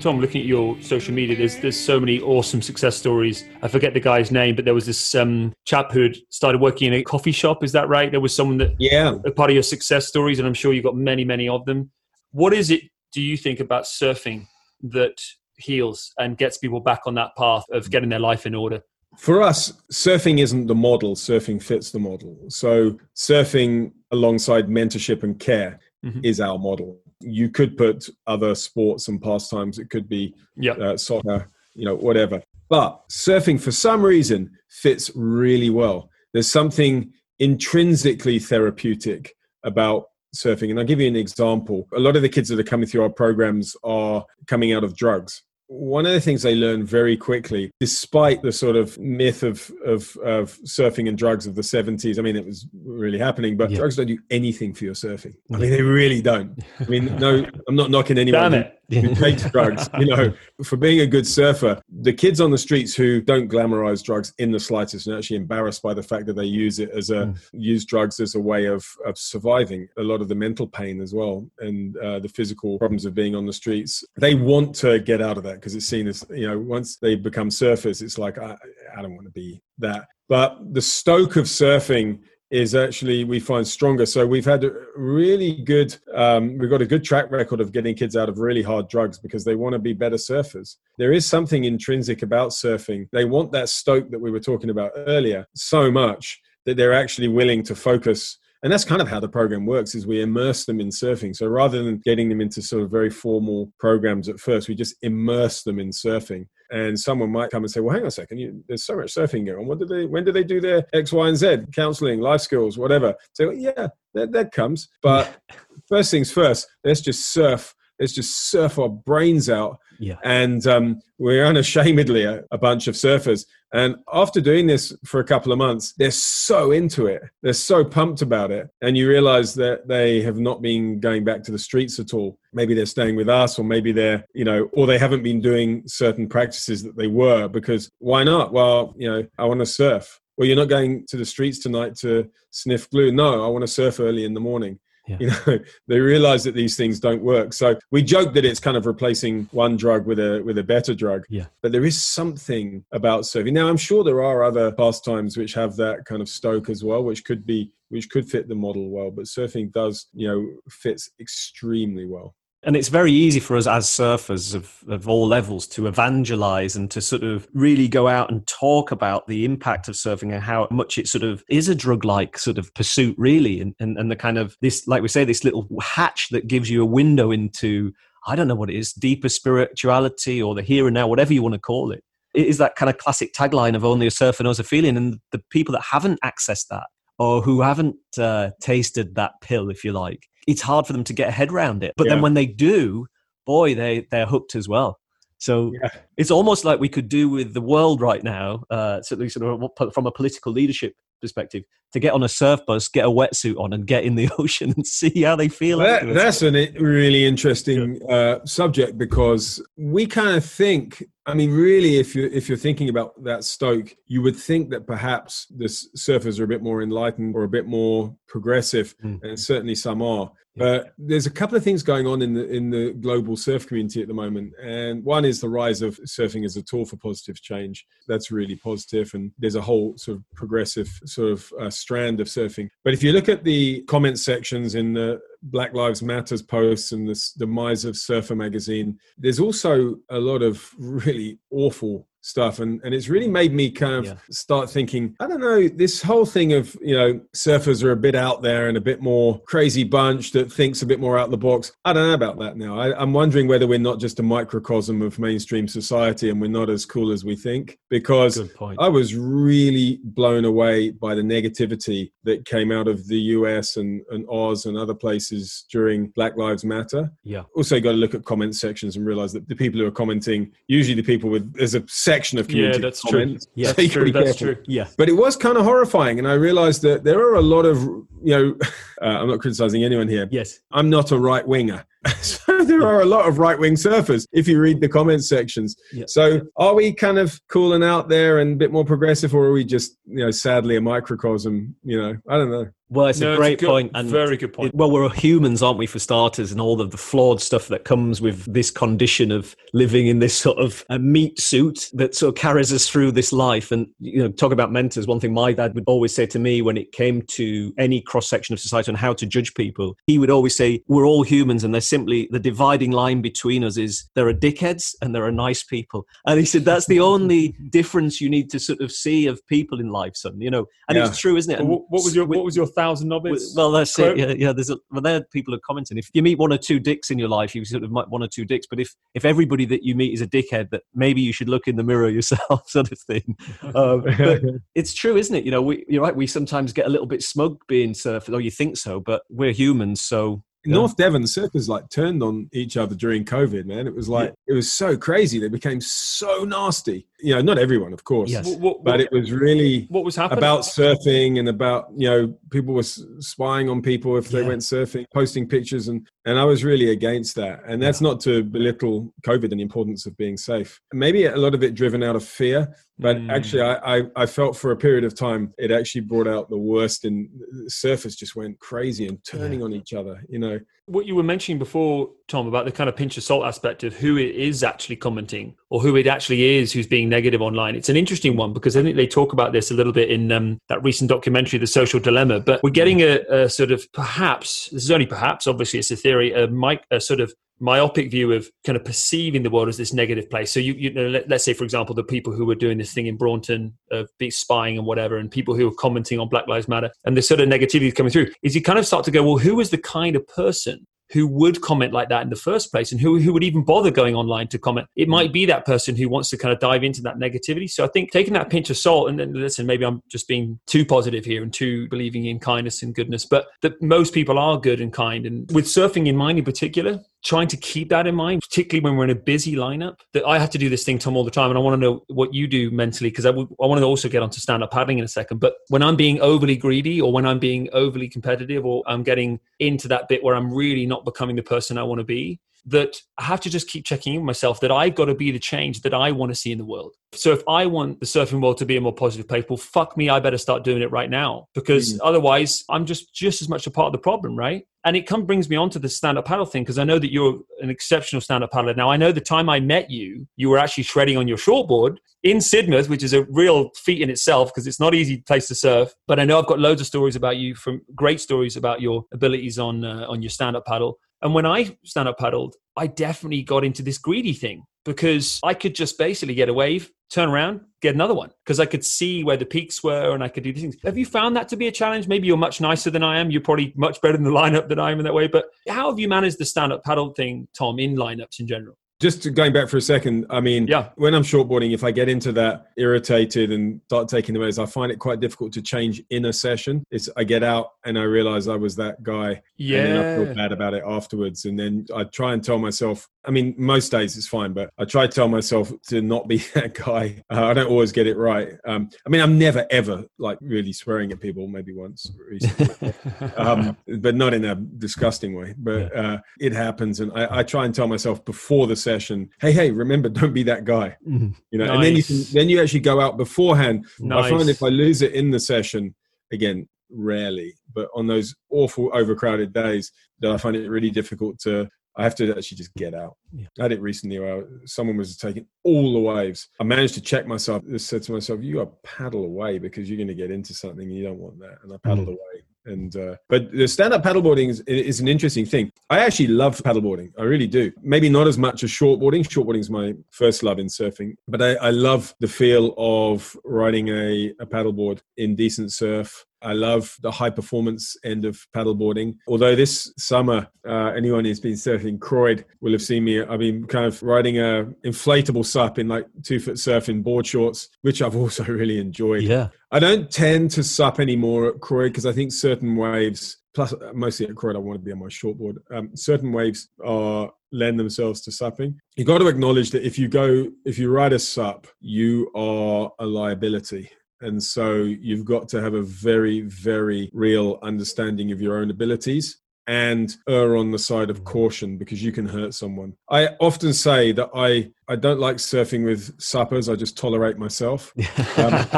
Tom, looking at your social media, there's there's so many awesome success stories. I forget the guy's name, but there was this um, chap who had started working in a coffee shop. Is that right? There was someone that yeah, a part of your success stories, and I'm sure you've got many, many of them. What is it? Do you think about surfing that heals and gets people back on that path of getting their life in order? For us, surfing isn't the model, surfing fits the model. So, surfing alongside mentorship and care mm-hmm. is our model. You could put other sports and pastimes, it could be yep. uh, soccer, you know, whatever. But surfing, for some reason, fits really well. There's something intrinsically therapeutic about surfing. And I'll give you an example. A lot of the kids that are coming through our programs are coming out of drugs one of the things they learn very quickly, despite the sort of myth of, of, of surfing and drugs of the 70s, I mean, it was really happening, but yeah. drugs don't do anything for your surfing. I mean, they really don't. I mean, no, I'm not knocking anyone. Damn it who takes drugs. You know, for being a good surfer, the kids on the streets who don't glamorize drugs in the slightest and actually embarrassed by the fact that they use it as a mm. use drugs as a way of of surviving. A lot of the mental pain as well and uh, the physical problems of being on the streets. They want to get out of that because it's seen as you know once they become surfers, it's like I, I don't want to be that but the stoke of surfing is actually we find stronger. So we've had a really good, um, we've got a good track record of getting kids out of really hard drugs because they want to be better surfers. There is something intrinsic about surfing. They want that stoke that we were talking about earlier so much that they're actually willing to focus and that's kind of how the program works is we immerse them in surfing so rather than getting them into sort of very formal programs at first we just immerse them in surfing and someone might come and say well hang on a second you, there's so much surfing going on. What do they when do they do their x y and z? Counseling life skills whatever. So yeah that, that comes. But first things first let's just surf let's just surf our brains out Yeah. and um, we're unashamedly a, a bunch of surfers and after doing this for a couple of months, they're so into it. They're so pumped about it. And you realize that they have not been going back to the streets at all. Maybe they're staying with us, or maybe they're, you know, or they haven't been doing certain practices that they were because why not? Well, you know, I want to surf. Well, you're not going to the streets tonight to sniff glue. No, I want to surf early in the morning. Yeah. You know, they realize that these things don't work. So we joke that it's kind of replacing one drug with a with a better drug. Yeah. But there is something about surfing. Now I'm sure there are other pastimes which have that kind of stoke as well, which could be which could fit the model well. But surfing does, you know, fits extremely well. And it's very easy for us as surfers of, of all levels to evangelize and to sort of really go out and talk about the impact of surfing and how much it sort of is a drug like sort of pursuit, really. And, and, and the kind of this, like we say, this little hatch that gives you a window into, I don't know what it is, deeper spirituality or the here and now, whatever you want to call it. It is that kind of classic tagline of only a surfer knows a feeling. And the people that haven't accessed that or who haven't uh, tasted that pill, if you like, it's hard for them to get a head around it. But Yeah. then when they do, boy, they they're hooked as well. So Yeah. it's almost like we could do with the world right now, uh, certainly sort of from a political leadership perspective, to get on a surf bus, get a wetsuit on, and get in the ocean and see how they feel. That, that's a really interesting uh, subject because we kind of think. I mean, really, if you if you're thinking about that Stoke, you would think that perhaps the surfers are a bit more enlightened or a bit more progressive, Mm. and certainly some are. But there's a couple of things going on in the in the global surf community at the moment, and one is the rise of surfing as a tool for positive change. That's really positive, and there's a whole sort of progressive sort of uh, strand of surfing. But if you look at the comment sections in the Black Lives Matters posts and this demise of Surfer magazine, there's also a lot of really awful stuff. And and it's really made me kind of Yeah. start thinking i don't know this whole thing of you know surfers are a bit out there and a bit more crazy bunch that thinks a bit more out the box. I don't know about that now. I, i'm wondering whether we're not just a microcosm of mainstream society and we're not as cool as we think because I was really blown away by the negativity that came out of the US and, and Oz and other places during Black Lives Matter. yeah. Also, you got to look at comment sections and realize that the people who are commenting, usually the people with, there's a section of community Yeah, that's that true. Yeah, So That's true. That's true. Yeah. But it was kind of horrifying, and I realized that there are a lot of, you know, uh, I'm not criticizing anyone here. Yes. I'm not a right winger. so there are a lot of right wing surfers if you read the comment sections. Yeah. So are we kind of cooling out there and a bit more progressive, or are we just, you know, sadly a microcosm? You know, I don't know. Well, it's No, a it's great good- point, and very good point. It- well, we're humans, aren't we, for starters, and all of the flawed stuff that comes with this condition of living in this sort of a meat suit that sort of carries us through this life. And you know, talk about mentors. One thing my dad would always say to me when it came to any cross section of society and how to judge people, he would always say, "We're all humans, and there's simply the dividing line between us is there are dickheads and there are nice people." And he said that's the only difference you need to sort of see of people in life, son. You know, and Yeah. it's true, isn't it? What, what was your what was your thousand nobbits? well, that's quote? it. Yeah, yeah. There's a well, there people are commenting. If you meet one or two dicks in your life, you sort of might one or two dicks. But if if everybody that you meet is a dickhead, that maybe you should look in the mirror yourself, sort of thing. Um, but it's true, isn't it? You know, we, you're right. We sometimes get a little bit smug being surfers. Uh, oh, you think so, but we're humans, so In North Devon, surfers like turned on each other during COVID, man. It was like, it was so crazy. They became so nasty. You know, not everyone, of course, Yes. what, what, but it was really what was happening? about surfing and about you know people were spying on people if they Yeah. went surfing posting pictures and and i was really against that and that's not to belittle covid and the importance of being safe maybe a lot of it driven out of fear but Mm. actually I, I i felt for a period of time it actually brought out the worst in surfers just went crazy and turning on each other you know what you were mentioning before, Tom, about the kind of pinch of salt aspect of who it is actually commenting or who it actually is who's being negative online. It's an interesting one because I think they talk about this a little bit in um, that recent documentary, The Social Dilemma. But we're getting a, a, sort of perhaps, this is only perhaps, obviously it's a theory, a, mic, a sort of myopic view of kind of perceiving the world as this negative place. So you, you know, let, us say, for example, the people who were doing this thing in Braunton of be spying and whatever, and people who were commenting on Black Lives Matter, and the sort of negativity coming through, is you kind of start to go, well, who is the kind of person who would comment like that in the first place and who, who would even bother going online to comment. It might be that person who wants to kind of dive into that negativity. So I think taking that pinch of salt, and then listen, maybe I'm just being too positive here and too believing in kindness and goodness, but that most people are good and kind. And with surfing in mind in particular, trying to keep that in mind, particularly when we're in a busy lineup. That I have to do this thing, Tom, all the time, and I want to know what you do mentally because I, w- I want to also get onto stand up paddling in a second. But when I'm being overly greedy, or when I'm being overly competitive, or I'm getting into that bit where I'm really not becoming the person I want to be, that I have to just keep checking in with myself that I've got to be the change that I want to see in the world. So if I want the surfing world to be a more positive place, well, fuck me, I better start doing it right now because mm-hmm. otherwise I'm just just as much a part of the problem, right? And it come brings me on to the stand-up paddle thing because I know that you're an exceptional stand-up paddler. Now I know the time I met you, you were actually shredding on your shortboard in Sidmouth, which is a real feat in itself because it's not easy place to surf. But I know I've got loads of stories about you from great stories about your abilities on uh, on your stand-up paddle. And when I stand up paddled, I definitely got into this greedy thing because I could just basically get a wave, turn around, get another one because I could see where the peaks were and I could do these things. Have you found that to be a challenge? Maybe you're much nicer than I am. You're probably much better in the lineup than I am in that way. But how have you managed the stand up paddle thing, Tom, in lineups in general? Just going back for a second, I mean, yeah. when I'm shortboarding, if I get into that irritated and start taking the waves, I find it quite difficult to change in a session. It's I get out and I realize I was that guy. Yeah. And I feel bad about it afterwards. And then I try and tell myself, I mean, most days it's fine, but I try to tell myself to not be that guy. Uh, I don't always get it right. Um, I mean, I'm never ever like really swearing at people, maybe once recently, um, but not in a disgusting way. But uh, it happens. And I, I try and tell myself before the session, hey, hey, remember, don't be that guy. Mm-hmm. You know, nice. and then you can then you actually go out beforehand. Nice. I find if I lose it in the session, again, rarely, but on those awful overcrowded days, that I find it really difficult to. I have to actually just get out. Yeah. I had it recently where someone was taking all the waves. I managed to check myself. I said to myself, "You got to paddle away because you're going to get into something and you don't want that." And I paddled mm. away and uh, but the stand-up paddleboarding is, is an interesting thing. I actually love paddleboarding. I really do. Maybe not as much as shortboarding. Shortboarding is my first love in surfing, but I, I love the feel of riding a, a paddleboard in decent surf I love the high performance end of paddleboarding. Although this summer, uh, anyone who's been surfing Croyde will have seen me. I've been kind of riding a inflatable sup in like two foot surfing board shorts, which I've also really enjoyed. Yeah. I don't tend to sup anymore at Croyde because I think certain waves, plus mostly at Croyde, I want to be on my shortboard. Um, certain waves are lend themselves to supping. You got to acknowledge that if you go, if you ride a sup, you are a liability and so you've got to have a very, very real understanding of your own abilities and err on the side of caution because you can hurt someone. I often say that I, I don't like surfing with suppers, I just tolerate myself. Um,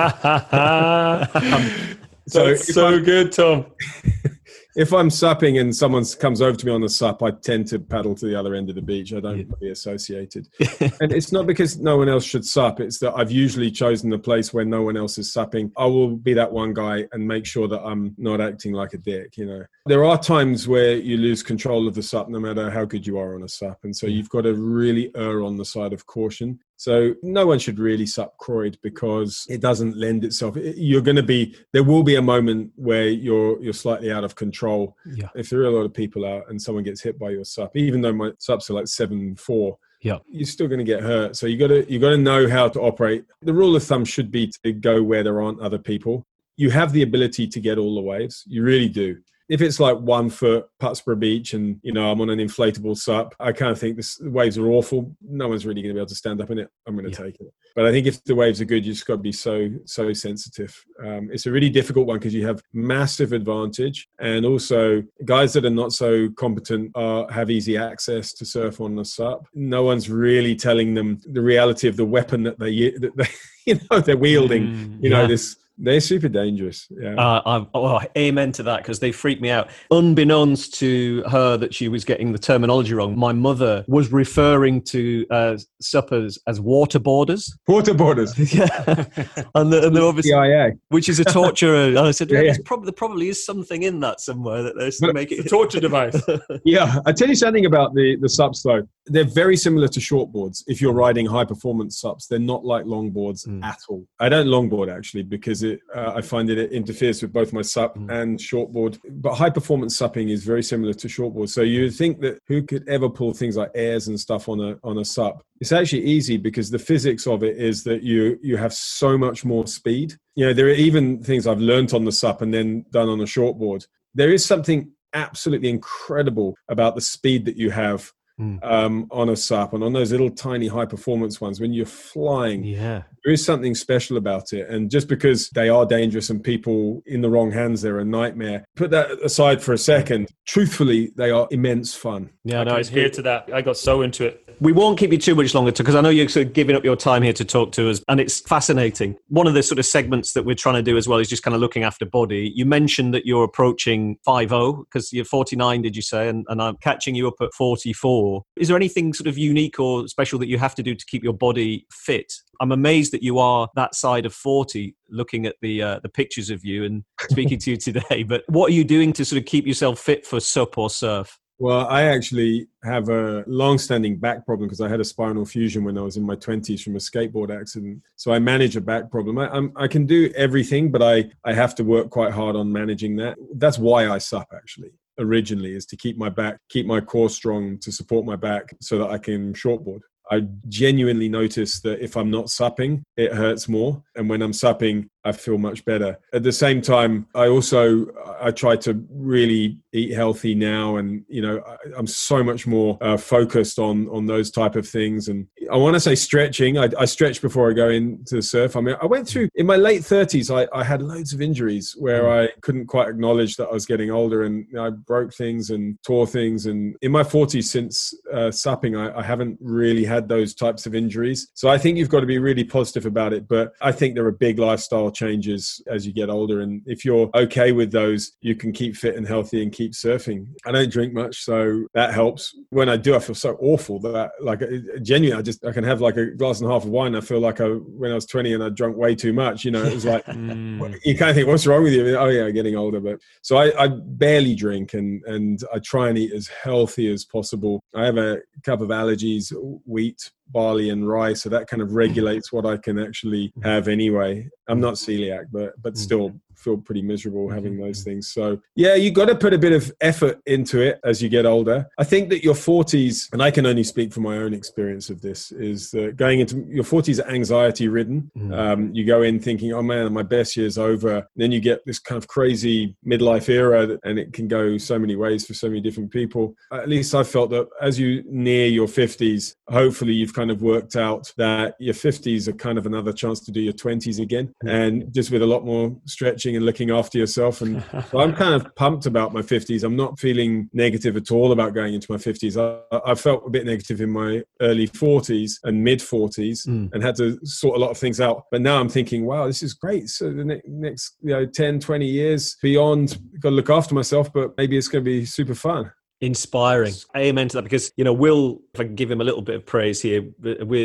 um, so That's so good, Tom. if I'm supping and someone comes over to me on the sup, I tend to paddle to the other end of the beach. I don't yeah. be associated. and it's not because no one else should sup. It's that I've usually chosen the place where no one else is supping. I will be that one guy and make sure that I'm not acting like a dick, you know. There are times where you lose control of the sup no matter how good you are on a sup. And so you've got to really err on the side of caution. So no one should really sup Croyde because it doesn't lend itself. You're going to be there will be a moment where you're you're slightly out of control. Yeah. If there are a lot of people out and someone gets hit by your sup, even though my sups are like seven four, yeah you're still going to get hurt so you got to you got to know how to operate the rule of thumb should be to go where there aren't other people you have the ability to get all the waves you really do if it's like one foot Putsborough Beach and you know I'm on an inflatable sup, I kind of think this, the waves are awful. No one's really going to be able to stand up in it. I'm going to yeah. take it. But I think if the waves are good, you just got to be so so sensitive. Um, it's a really difficult one because you have massive advantage, and also guys that are not so competent are, have easy access to surf on the sup. No one's really telling them the reality of the weapon that they that they you know they're wielding. Mm, you know this They're super dangerous. Yeah. Uh, I'm, oh, amen to that because they freak me out. Unbeknownst to her that she was getting the terminology wrong, my mother was referring to uh, suppers as water borders. waterboarders. Waterboarders. yeah, and, the, and the obviously, CIA. which is a torture. and I said, yeah, Yeah, yeah. prob- there probably is something in that somewhere that there's to But make it a torture device. Yeah, I tell you something about the the sups though. They're very similar to shortboards. If you're riding high performance sups, they're not like longboards Mm. at all. I don't longboard actually because it uh, I find that it interferes with both my sup Mm. and shortboard. But high performance supping is very similar to shortboard. So you think that who could ever pull things like airs and stuff on a on a sup? It's actually easy because the physics of it is that you you have so much more speed. You know, there are even things I've learnt on the sup and then done on a shortboard. There is something absolutely incredible about the speed that you have Mm. um, on a SUP and on those little tiny high performance ones when you're flying. yeah. There is something special about it. And just because they are dangerous and people in the wrong hands, they're a nightmare. Put that aside for a second. Truthfully, they are immense fun. Yeah, I no, can it's adhere to that. I got so into it. We won't keep you too much longer because I know you're sort of giving up your time here to talk to us, and it's fascinating. One of the sort of segments that we're trying to do as well is just kind of looking after body. You mentioned that you're approaching 50 because you're 49, did you say? And, and I'm catching you up at 44. Is there anything sort of unique or special that you have to do to keep your body fit? I'm amazed that you are that side of 40 looking at the uh, the pictures of you and speaking to you today. But what are you doing to sort of keep yourself fit for SUP or surf? Well, I actually have a long-standing back problem because I had a spinal fusion when I was in my 20s from a skateboard accident. So I manage a back problem. I, I'm, I can do everything, but I, I have to work quite hard on managing that. That's why I sup actually originally is to keep my back, keep my core strong to support my back so that I can shortboard. I genuinely notice that if I'm not supping, it hurts more. And when I'm supping, I feel much better. At the same time, I also I try to really eat healthy now, and you know I, I'm so much more uh, focused on on those type of things. And I want to say stretching. I, I stretch before I go into the surf. I mean, I went through in my late 30s. I, I had loads of injuries where I couldn't quite acknowledge that I was getting older, and you know, I broke things and tore things. And in my 40s, since uh, supping, I, I haven't really had those types of injuries. So I think you've got to be really positive about it. But I think there are big lifestyle changes as you get older. And if you're okay with those, you can keep fit and healthy and keep surfing. I don't drink much, so that helps. When I do, I feel so awful that, I, like, genuinely, I just I can have like a glass and a half of wine. I feel like I when I was 20 and I drunk way too much. You know, it was like Mm. you kind of think, what's wrong with you? Oh yeah, getting older. But so I, I barely drink and and I try and eat as healthy as possible. I have a couple of allergies, wheat, barley, and rye, so that kind of regulates what I can actually mm-hmm. have anyway. I'm not celiac, but but mm-hmm. still feel pretty miserable mm-hmm, having those mm-hmm. things. So yeah, you got to put a bit of effort into it as you get older. I think that your 40s, and I can only speak from my own experience of this, is that going into your 40s are anxiety ridden. Mm-hmm. Um, you go in thinking, oh man, my best year's over. Then you get this kind of crazy midlife era, that, and it can go so many ways for so many different people. At least I felt that as you near your 50s, hopefully you've kind of worked out that your 50s are kind of another chance to do your 20s again, and just with a lot more stretching and looking after yourself. And so I'm kind of pumped about my 50s. I'm not feeling negative at all about going into my 50s. I, I felt a bit negative in my early 40s and mid 40s Mm. and had to sort a lot of things out. But now I'm thinking, wow, this is great. So the ne- next you know, 10, 20 years beyond, got to look after myself, but maybe it's going to be super fun. Inspiring. Amen to that because, you know, Will, if I can give him a little bit of praise here,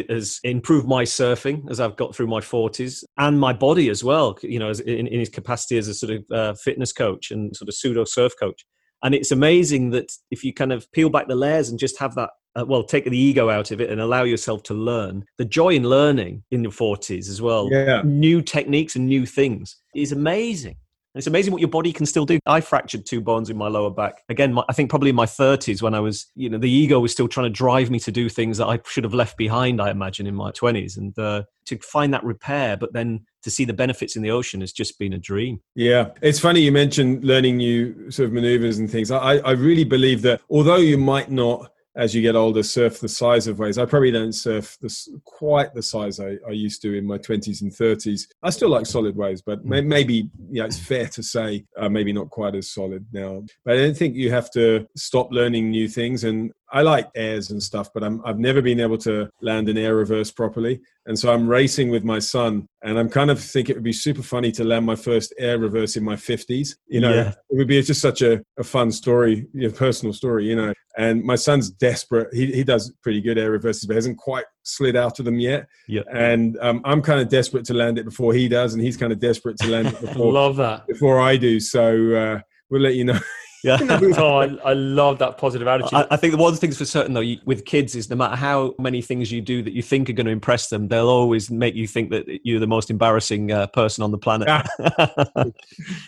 has improved my surfing as I've got through my 40s and my body as well, you know, as in, in his capacity as a sort of uh, fitness coach and sort of pseudo surf coach. And it's amazing that if you kind of peel back the layers and just have that, uh, well, take the ego out of it and allow yourself to learn, the joy in learning in your 40s as well, Yeah. new techniques and new things is amazing. It's amazing what your body can still do. I fractured two bones in my lower back. Again, my, I think probably in my 30s when I was, you know, the ego was still trying to drive me to do things that I should have left behind, I imagine, in my 20s. And uh, to find that repair, but then to see the benefits in the ocean has just been a dream. Yeah, it's funny you mentioned learning new sort of maneuvers and things. I, I really believe that although you might not, as you get older, surf the size of waves, I probably don't surf this quite the size I, I used to in my 20s and 30s. I still like solid waves, but may, maybe yeah, it's fair to say uh, maybe not quite as solid now. But I don't think you have to stop learning new things. And I like airs and stuff, but I'm, I've never been able to land an air reverse properly. And so I'm racing with my son, and I'm kind of think it would be super funny to land my first air reverse in my 50s. You know, Yeah. it would be just such a, a fun story, you know, personal story, you know. And my son's desperate. He, he does pretty good air reverses, but hasn't quite slid out of them yet. Yeah. And um, I'm kind of desperate to land it before he does, and he's kind of desperate to land it before, love that. before I do. So uh, we'll let you know. Yeah. oh, I, I love that positive attitude. I, I think the one thing's for certain though, you, with kids is no matter how many things you do that you think are going to impress them, they'll always make you think that you're the most embarrassing uh, person on the planet.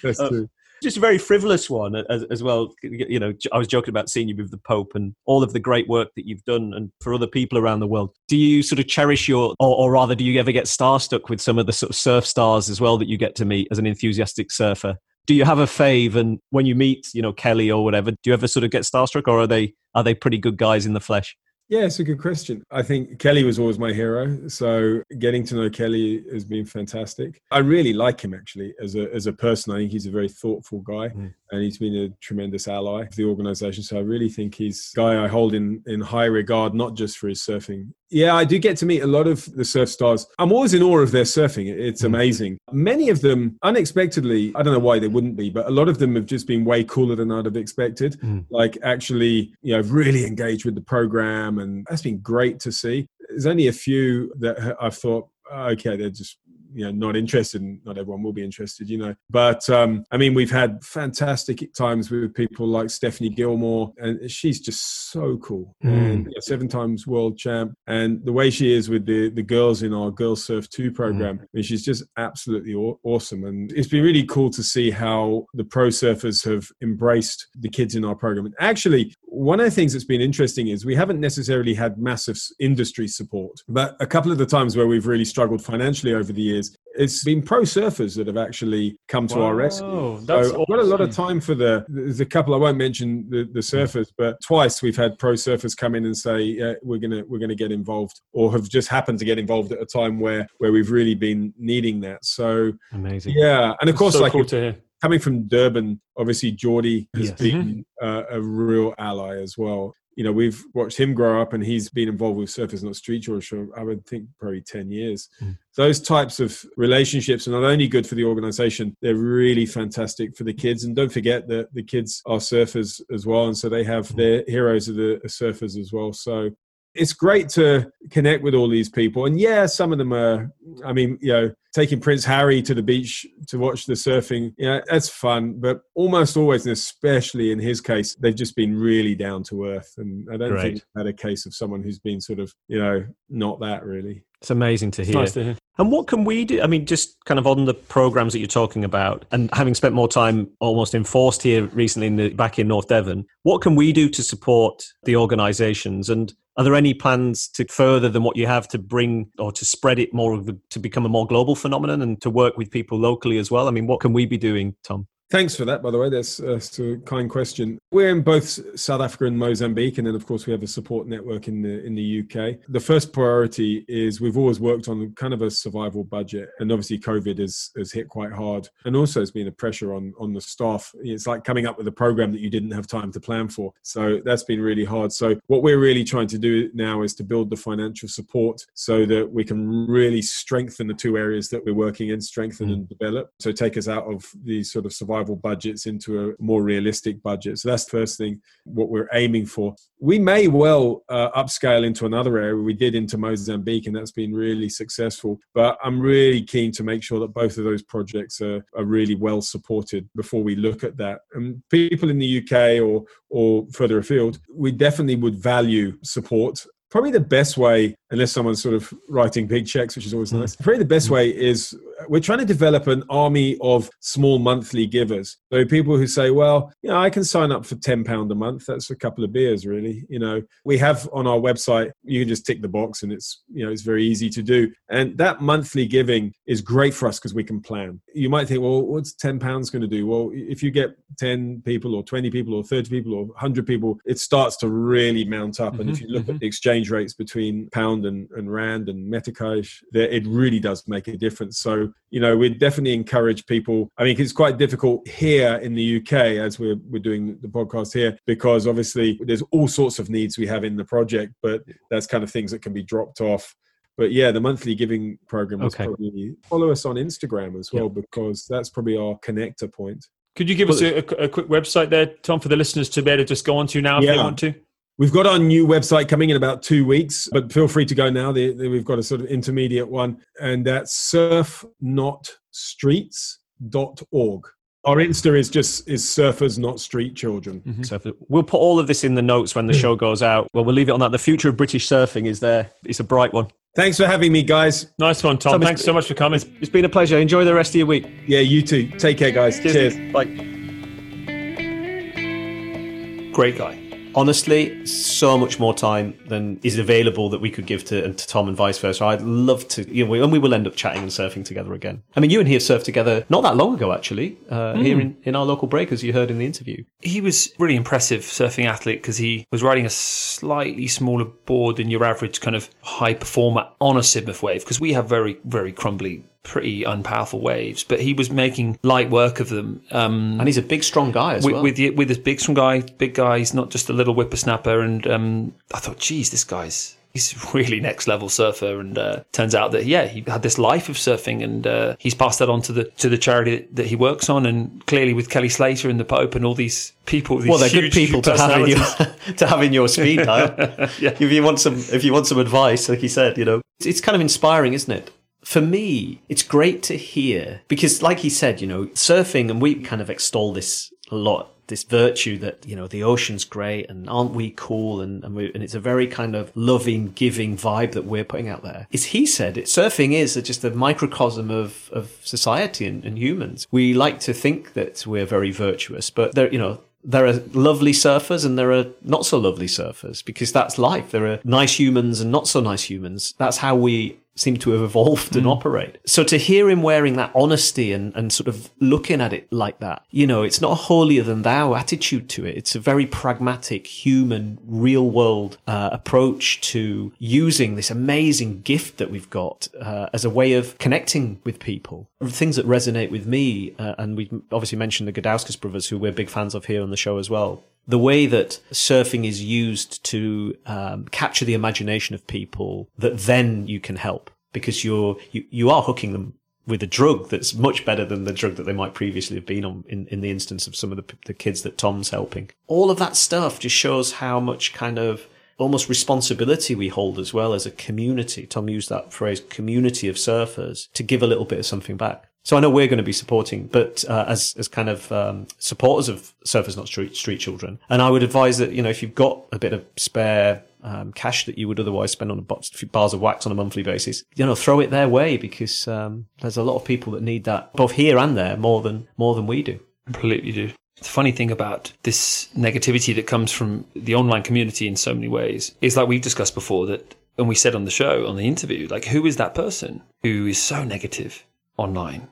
That's Uh, true. Just a very frivolous one as, as well. You know, I was joking about seeing you with the Pope and all of the great work that you've done and for other people around the world. Do you sort of cherish your, or, or rather, do you ever get starstruck with some of the sort of surf stars as well that you get to meet as an enthusiastic surfer? Do you have a fave, and when you meet, you know, Kelly or whatever, do you ever sort of get starstruck, or are they are they pretty good guys in the flesh? Yeah, it's a good question. I think Kelly was always my hero. So getting to know Kelly has been fantastic. I really like him actually as a as a person. I think he's a very thoughtful guy Mm. And he's been a tremendous ally of the organization. So I really think he's a guy I hold in in high regard, not just for his surfing. Yeah, I do get to meet a lot of the surf stars. I'm always in awe of their surfing. It's Mm. amazing. Many of them, unexpectedly, I don't know why they wouldn't be, but a lot of them have just been way cooler than I'd have expected. Mm. Like actually, you know, really engaged with the program, and that's been great to see. There's only a few that I've thought, okay, they're just you know not interested and not everyone will be interested you know. But um i mean we've had fantastic times with people like stephanie gilmore and she's just so cool. Mm. and you know, seven times world champ. And the way she is with the the girls in our Girls Surf Too program I mean, she's just absolutely aw- awesome. And it's been really cool to see how the pro surfers have embraced the kids in our program. And actually one of the things that's been interesting is we haven't necessarily had massive industry support but a couple of the times where we've really struggled financially over the years it's been pro surfers that have actually come to our rescue Wow, so that's I've got a lot of time for the. There's a couple. I won't mention the, the surfers, but twice we've had pro surfers come in and say yeah, we're gonna we're gonna get involved, or have just happened to get involved at a time where where we've really been needing that. So Amazing. yeah, and of course, so like cool to hear. Coming from Durban, obviously Jordy has Yes. been uh, a real ally as well. You know, we've watched him grow up, and he's been involved with Surfers Not Street Shore for I would think probably ten years. Mm. Those types of relationships are not only good for the organization; they're really fantastic for the kids. And don't forget that the kids are surfers as well, and so they have their heroes of the surfers as well. So it's great to connect with all these people. And yeah, some of them are, I mean, you know, taking Prince Harry to the beach to watch the surfing, yeah, that's fun. But almost always, and especially in his case, they've just been really down to earth. And I don't Great. think we've had a case of someone who's been sort of, you know, not that really. It's amazing to hear. nice to hear. And what can we do? I mean, just kind of on the programs that you're talking about, and having spent more time almost enforced here recently in the, back in North Devon, what can we do to support the organisations? And are there any plans to further than what you have to bring or to spread it more to become a more global phenomenon and to work with people locally as well? I mean, what can we be doing, Tom? Thanks for that, by the way. That's, that's a kind question. We're in both South Africa and Mozambique, and then of course we have a support network in the in the UK. The first priority is we've always worked on kind of a survival budget, and obviously COVID has has hit quite hard, and also has been a pressure on on the staff. It's like coming up with a program that you didn't have time to plan for, so that's been really hard. So what we're really trying to do now is to build the financial support so that we can really strengthen the two areas that we're working in, strengthen Mm. and develop. So take us out of the sort of survival budgets into a more realistic budget. So that's the first thing, what we're aiming for. We may well uh, upscale into another area. We did into Mozambique, and that's been really successful. But I'm really keen to make sure that both of those projects are, are really well supported before we look at that. And people in the UK or or further afield, we definitely would value support probably the best way unless someone's sort of writing big checks which is always Mm. nice probably the best way is we're trying to develop an army of small monthly givers. So people who say well you know i can sign up for 10 pound a month. That's a couple of beers really. You know we have on our website you can just tick the box and it's you know it's very easy to do. And that monthly giving is great for us because we can plan. You might think well what's 10 pounds going to do? Well if you get 10 people or 20 people or 30 people or 100 people it starts to really mount up. And if Mhm, you look mhm. at the exchange rates between pound and, and rand and meticais it really does make a difference. So So, you know, we definitely encourage people. I mean, it's quite difficult here in the UK as we're, we're doing the podcast here, because obviously there's all sorts of needs we have in the project, but that's kind of things that can be dropped off but yeah, the monthly giving program was Okay. probably follow us on Instagram as well because that's probably our connector point. Could you give us a, a, a quick website there, Tom, for the listeners to be able to just go onto now if they want to? We've got our new website coming in about two weeks, but feel free to go now. The, the- we've got a sort of intermediate one, and that's surfnotstreets.org. Our Insta is just is surfers, not street children. Mm-hmm. So if- we'll put all of this in the notes when the hmm. show goes out. Well, we'll leave it on that. The future of British surfing is there. It's a bright one. Thanks for having me, guys. Nice one, Tom. Tom, Thanks so much for coming. It's been a pleasure. Enjoy the rest of your week. Yeah, you too. Take care, guys. Cheers. Bye. Great guy. Honestly, so much more time than is available that we could give to, to Tom and vice versa. I'd love to, you know, and we will end up chatting and surfing together again. I mean, you and he have surfed together not that long ago, actually, uh, here in, in our local break, as you heard in the interview. He was really impressive surfing athlete because he was riding a slightly smaller board than your average kind of high performer on a Sidmouth wave because we have very, very crumbly, pretty unpowerful waves. But he was making light work of them. Um, And he's a big, strong guy as with, well. with with this big strong guy, big guy. He's not just a little whippersnapper. And um, I thought, geez, this guy's he's really next level surfer. And uh, turns out that yeah, he had this life of surfing, and uh, he's passed that on to the to the charity that, he works on. And clearly, with Kelly Slater and the Pope and all these people, these well, they're huge, good people to have in your to have in your speed dial. If you want some, if you want some advice, like he said, you know, it's, it's kind of inspiring, isn't it? For me, it's great to hear because, like he said, you know, surfing, and we kind of extol this a lot. This virtue that you know the ocean's great and aren't we cool and and, we, and it's a very kind of loving, giving vibe that we're putting out there. Is he said it? Surfing is just a microcosm of of society and, and humans. We like to think that we're very virtuous, but there, you know, there are lovely surfers and there are not so lovely surfers because that's life. There are nice humans and not so nice humans. That's how we seem to have evolved and operate. So to hear him wearing that honesty and, and sort of looking at it like that, you know, it's not a holier than thou attitude to it. It's a very pragmatic, human, real world uh, approach to using this amazing gift that we've got uh, as a way of connecting with people. Things that resonate with me, uh, and we've obviously mentioned the Gudauskas brothers, who we're big fans of here on the show as well the way that surfing is used to um, capture the imagination of people that then you can help because you're you, you are hooking them with a drug that's much better than the drug that they might previously have been on in, in the instance of some of the, the kids that Tom's helping. All of that stuff just shows how much kind of almost responsibility we hold as well as a community. Tom used that phrase, community of surfers, to give a little bit of something back. So I know we're going to be supporting, but uh, as as kind of um, supporters of Surfers Not Street Street Children, and I would advise that you know if you've got a bit of spare um, cash that you would otherwise spend on a box, few bars of wax on a monthly basis, you know, throw it their way because um, there's a lot of people that need that both here and there more than more than we do. Completely do. The funny thing about this negativity that comes from the online community in so many ways is like we've discussed before that, and we said on the show, on the interview, like who is that person who is so negative online?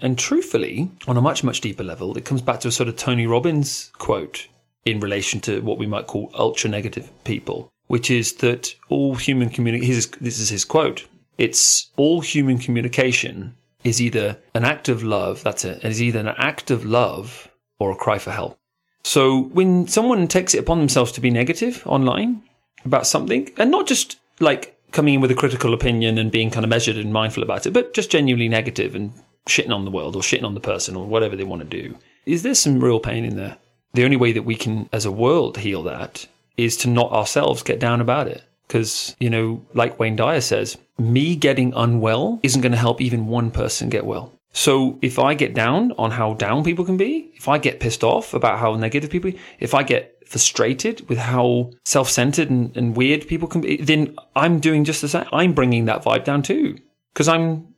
And truthfully, on a much, much deeper level, it comes back to a sort of Tony Robbins quote in relation to what we might call ultra negative people, which is that all human communication, this is his quote, it's all human communication is either an act of love, that's it, is either an act of love or a cry for help. So when someone takes it upon themselves to be negative online about something, and not just like coming in with a critical opinion and being kind of measured and mindful about it, but just genuinely negative and shitting on the world or shitting on the person or whatever they want to do, is there some real pain in there? The only way that we can, as a world, heal that is to not ourselves get down about it. Because, you know, like Wayne Dyer says, me getting unwell isn't going to help even one person get well. So if I get down on how down people can be, if I get pissed off about how negative people, if I get frustrated with how self-centered and, and weird people can be, then I'm doing just the same. I'm bringing that vibe down too. Because I'm,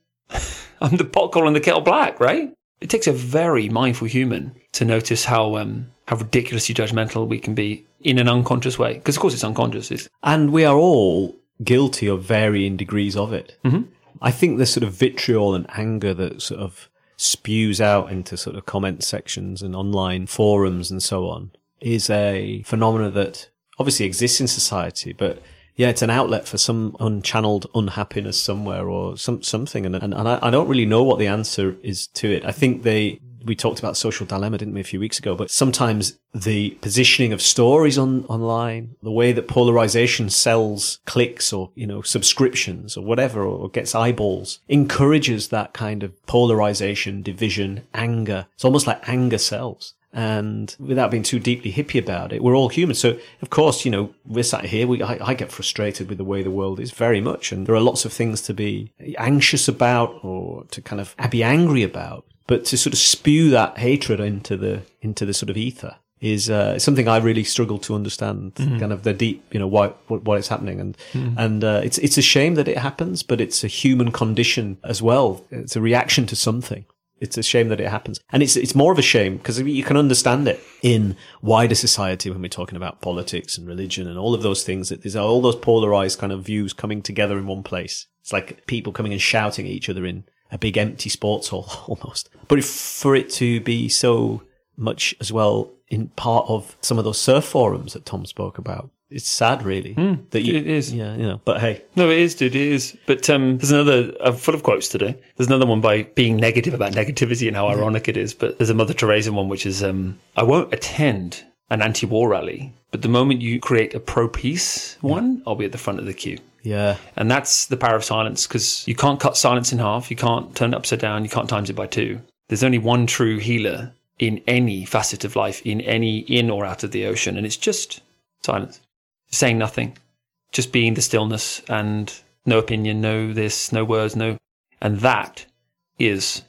I'm the pot calling the kettle black, right? It takes a very mindful human to notice how um, how ridiculously judgmental we can be in an unconscious way. Because of course it's unconscious. It's, And we are all guilty of varying degrees of it. Mm-hmm. I think the sort of vitriol and anger that sort of spews out into sort of comment sections and online forums and so on is a phenomena that obviously exists in society, but yeah, it's an outlet for some unchanneled unhappiness somewhere or some something, and and, and I, I don't really know what the answer is to it. I think they we talked about social dilemma, didn't we, a few weeks ago? But sometimes the positioning of stories on online, the way that polarization sells clicks or, you know, subscriptions or whatever, or gets eyeballs, encourages that kind of polarization, division, anger. It's almost like anger sells. And without being too deeply hippie about it, we're all human. So, of course, you know, we're sat here. We, I, I get frustrated with the way the world is very much. And there are lots of things to be anxious about or to kind of be angry about. But to sort of spew that hatred into the, into the sort of ether is uh, something I really struggle to understand. Mm-hmm. Kind of the deep, you know, why what, what is happening, and and uh, it's it's a shame that it happens, but it's a human condition as well. It's a reaction to something. It's a shame that it happens, and it's it's more of a shame because you can understand it in wider society when we're talking about politics and religion and all of those things. That there's all those polarized kind of views coming together in one place. It's like people coming and shouting at each other in a big empty sports hall almost. But for it to be so much as well in part of some of those surf forums that Tom spoke about. It's sad, really. that you, it is. Yeah, you know. But hey, No, it is, dude. It is. But um, there's another. I'm full of quotes today. There's another one by being negative about negativity and how ironic it is. But there's a Mother Teresa one, which is um, I won't attend an anti-war rally, but the moment you create a pro-peace one, I'll be at the front of the queue. yeah, And that's the power of silence because you can't cut silence in half. You can't turn it upside down. You can't times it by two. There's only one true healer in any facet of life, in any in or out of the ocean, and it's just silence, saying nothing, just being the stillness and no opinion, no this, no words, no, and that is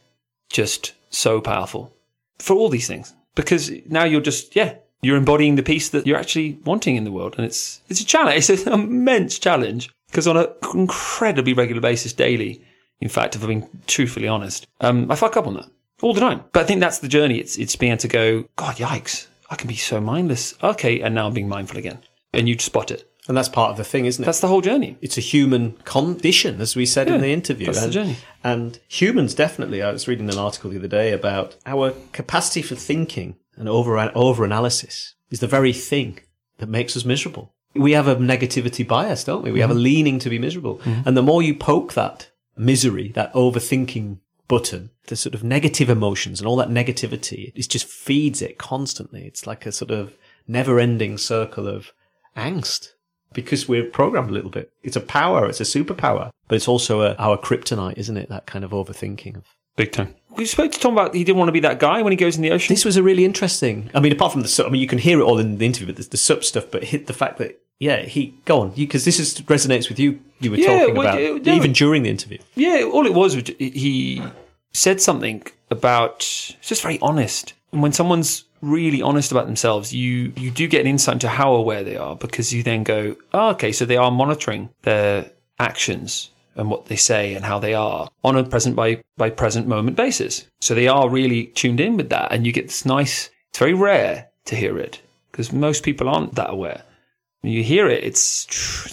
just so powerful for all these things. Because now you're just yeah you're embodying the peace that you're actually wanting in the world and it's it's a challenge. It's an immense challenge because on an incredibly regular basis daily in fact if i'm being truthfully honest um, i fuck up on that all the time. But i think that's the journey. It's it's being able to go god yikes i can be so mindless. Okay and now i'm being mindful again and you'd spot it and that's part of the thing, isn't it? that's the whole journey it's a human condition, as we said in the interview. that's the and, journey. and humans definitely. I was reading an article the other day about our capacity for thinking and over over analysis is the very thing that makes us miserable. We have a negativity bias, don't we? We have a mm-hmm. leaning to be miserable, mm-hmm. and the more you poke that misery, that overthinking button, the sort of negative emotions and all that negativity, it just feeds it constantly. It's like a sort of never-ending circle of angst because we're programmed a little bit. It's a power, it's a superpower, but it's also a, our kryptonite, isn't it? That kind of overthinking. Of big time we spoke to tom about he didn't want to be that guy when he goes in the ocean this was a really interesting. I mean, apart from the, sup- I mean, you can hear it all in the interview, but there's the sup stuff. But hit the fact that yeah, he go on, because this is resonates with you. You were Yeah, talking well, about no. even during the interview. Yeah, all it was, was he said something about it's just very honest. And when someone's really honest about themselves, you you do get an insight into how aware they are because you then go, oh, okay, so they are monitoring their actions and what they say and how they are on a present by by present moment basis. So they are really tuned in with that, and you get this nice. It's very rare to hear it because most people aren't that aware. When you hear it, it's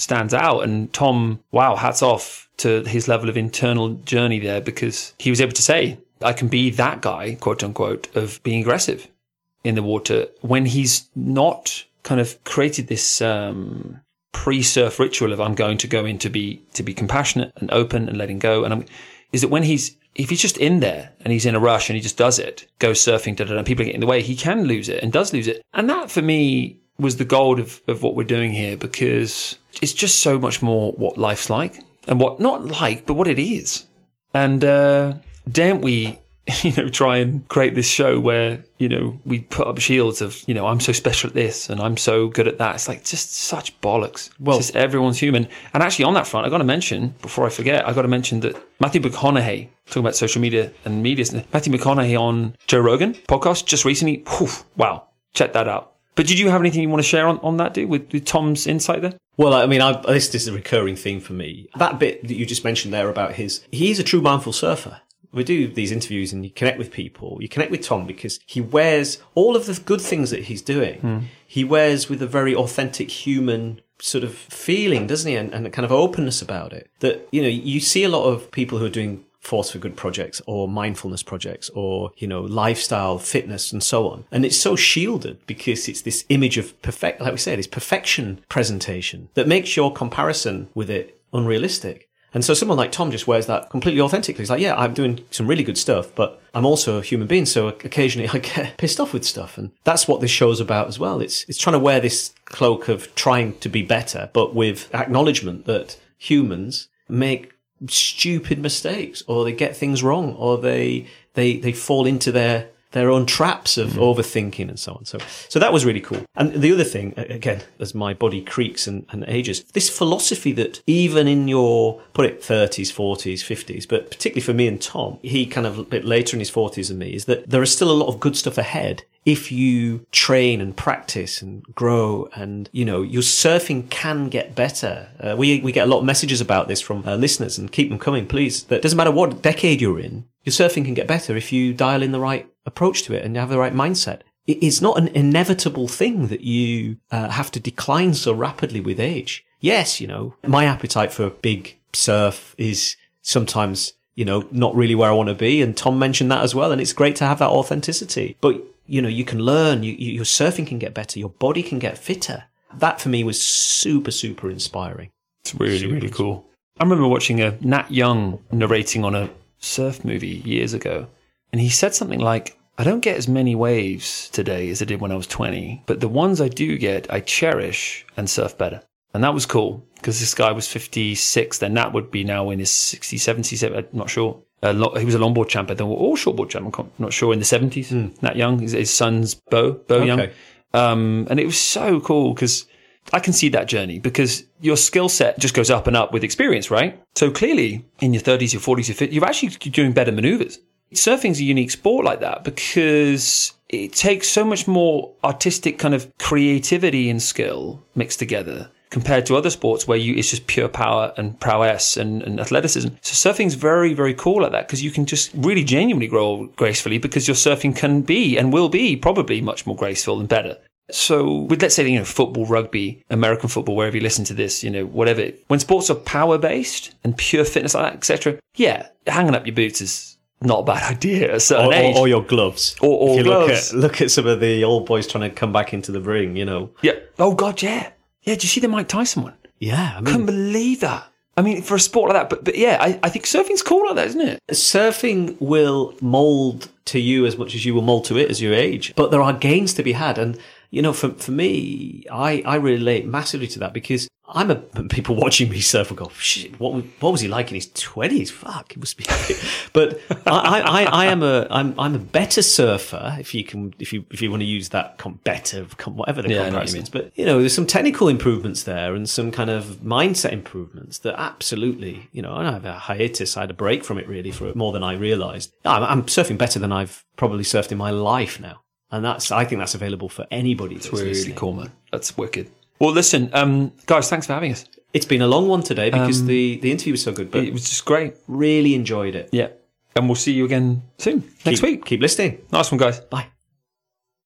stands out. And Tom, wow, hats off to his level of internal journey there because he was able to say, I can be that guy, quote unquote, of being aggressive in the water when he's not kind of created this um, pre-surf ritual of I'm going to go in to be to be compassionate and open and letting go. And I'm, is that when he's if he's just in there and he's in a rush and he just does it, goes surfing, da da da, and people get in the way, he can lose it and does lose it. And that for me was the gold of, of what we're doing here because it's just so much more what life's like and what not like, but what it is. And uh, daren't we, you know, try and create this show where, you know, we put up shields of, you know, I'm so special at this and I'm so good at that. It's like just such bollocks. Well- It's just everyone's human. And actually, on that front, I got to mention, before I forget, I got to mention that Matthew McConaughey, talking about social media and media, Matthew McConaughey on Joe Rogan podcast just recently, whew, wow, check that out. But did you have anything you want to share on, on that, dude, with, with Tom's insight there? Well, I mean, I, this, this is a recurring theme for me. That bit that you just mentioned there about his, he's a true mindful surfer. We do these interviews and you connect with people. You connect with Tom because he wears all of the good things that he's doing. Hmm. He wears with a very authentic human sort of feeling, doesn't he? And, and a kind of openness about it that, you know, you see a lot of people who are doing force for good projects or mindfulness projects or, you know, lifestyle, fitness and so on. And it's so shielded because it's this image of perfect, like we said, this perfection presentation that makes your comparison with it unrealistic. And so someone like Tom just wears that completely authentically. He's like, yeah, I'm doing some really good stuff, but I'm also a human being. So occasionally I get pissed off with stuff. And that's what this show's about as well. It's, it's trying to wear this cloak of trying to be better, but with acknowledgement that humans make stupid mistakes or they get things wrong or they, they, they fall into their their own traps of mm. overthinking and so on. So, so that was really cool. And the other thing, again, as my body creaks and, and ages, this philosophy that even in your, put it 30s, 40s, 50s, but particularly for me and Tom, he kind of a bit later in his 40s than me, is that there is still a lot of good stuff ahead if you train and practice and grow and you know your surfing can get better uh, we we get a lot of messages about this from uh, listeners and keep them coming please that doesn't matter what decade you're in your surfing can get better if you dial in the right approach to it and you have the right mindset. It's not an inevitable thing that you uh, have to decline so rapidly with age. Yes, you know, my appetite for a big surf is sometimes, you know, not really where I want to be. And Tom mentioned that as well. And it's great to have that authenticity. But, you know, you can learn, you, you, your surfing can get better, your body can get fitter. That for me was super, super inspiring. It's really, super really cool. I remember watching a Nat Young narrating on a surf movie years ago. And he said something like, I don't get as many waves today as I did when I was 20, but the ones I do get, I cherish and surf better. And that was cool because this guy was 56, then that would be now in his 60s, 70s, I'm not sure. Uh, he was a longboard champ, they were all shortboard champ. I'm not sure in the 70s. Mm. Nat Young, his, his son's Beau, Beau okay. Young. Um, and it was so cool because I can see that journey because your skill set just goes up and up with experience, right? So clearly in your 30s, your 40s, your 50s, you're actually doing better maneuvers. Surfing's a unique sport like that because it takes so much more artistic kind of creativity and skill mixed together compared to other sports where you it's just pure power and prowess and, and athleticism. So surfing's very, very cool like that because you can just really genuinely grow gracefully because your surfing can be and will be probably much more graceful and better. So with let's say you know football, rugby, American football, wherever you listen to this, you know whatever. When sports are power based and pure fitness like that, etc. Yeah, hanging up your boots is not a bad idea at a certain or, age. Or, or your gloves. Or, or if you gloves. Look at, look at some of the old boys trying to come back into the ring. You know. Yeah. Oh God, yeah, yeah. Did you see the Mike Tyson one? Yeah, I mean, couldn't believe that. I mean, for a sport like that, but but yeah, I, I think surfing's cool like that, isn't it? Surfing will mold to you as much as you will mold to it as your age, but there are gains to be had, and you know, for, for me, I, I relate massively to that because I'm a, people watching me surf will go, shit, what, what was he like in his twenties? Fuck, it must be. but I, I, I am a, I'm, I'm a better surfer if you can, if you, if you want to use that com- better, com- whatever the yeah, comparison is. But, you know, there's some technical improvements there and some kind of mindset improvements that absolutely, you know, I have a hiatus. I had a break from it really for more than I realized. I'm, I'm surfing better than I've probably surfed in my life now. And that's, I think that's available for anybody. That's, that's really listening. cool, man. That's wicked. Well, listen, um, guys, thanks for having us. It's been a long one today because um, the, the interview was so good, but it was just great. Really enjoyed it. Yeah. And we'll see you again soon, next keep, week. Keep listening. Nice one, guys. Bye.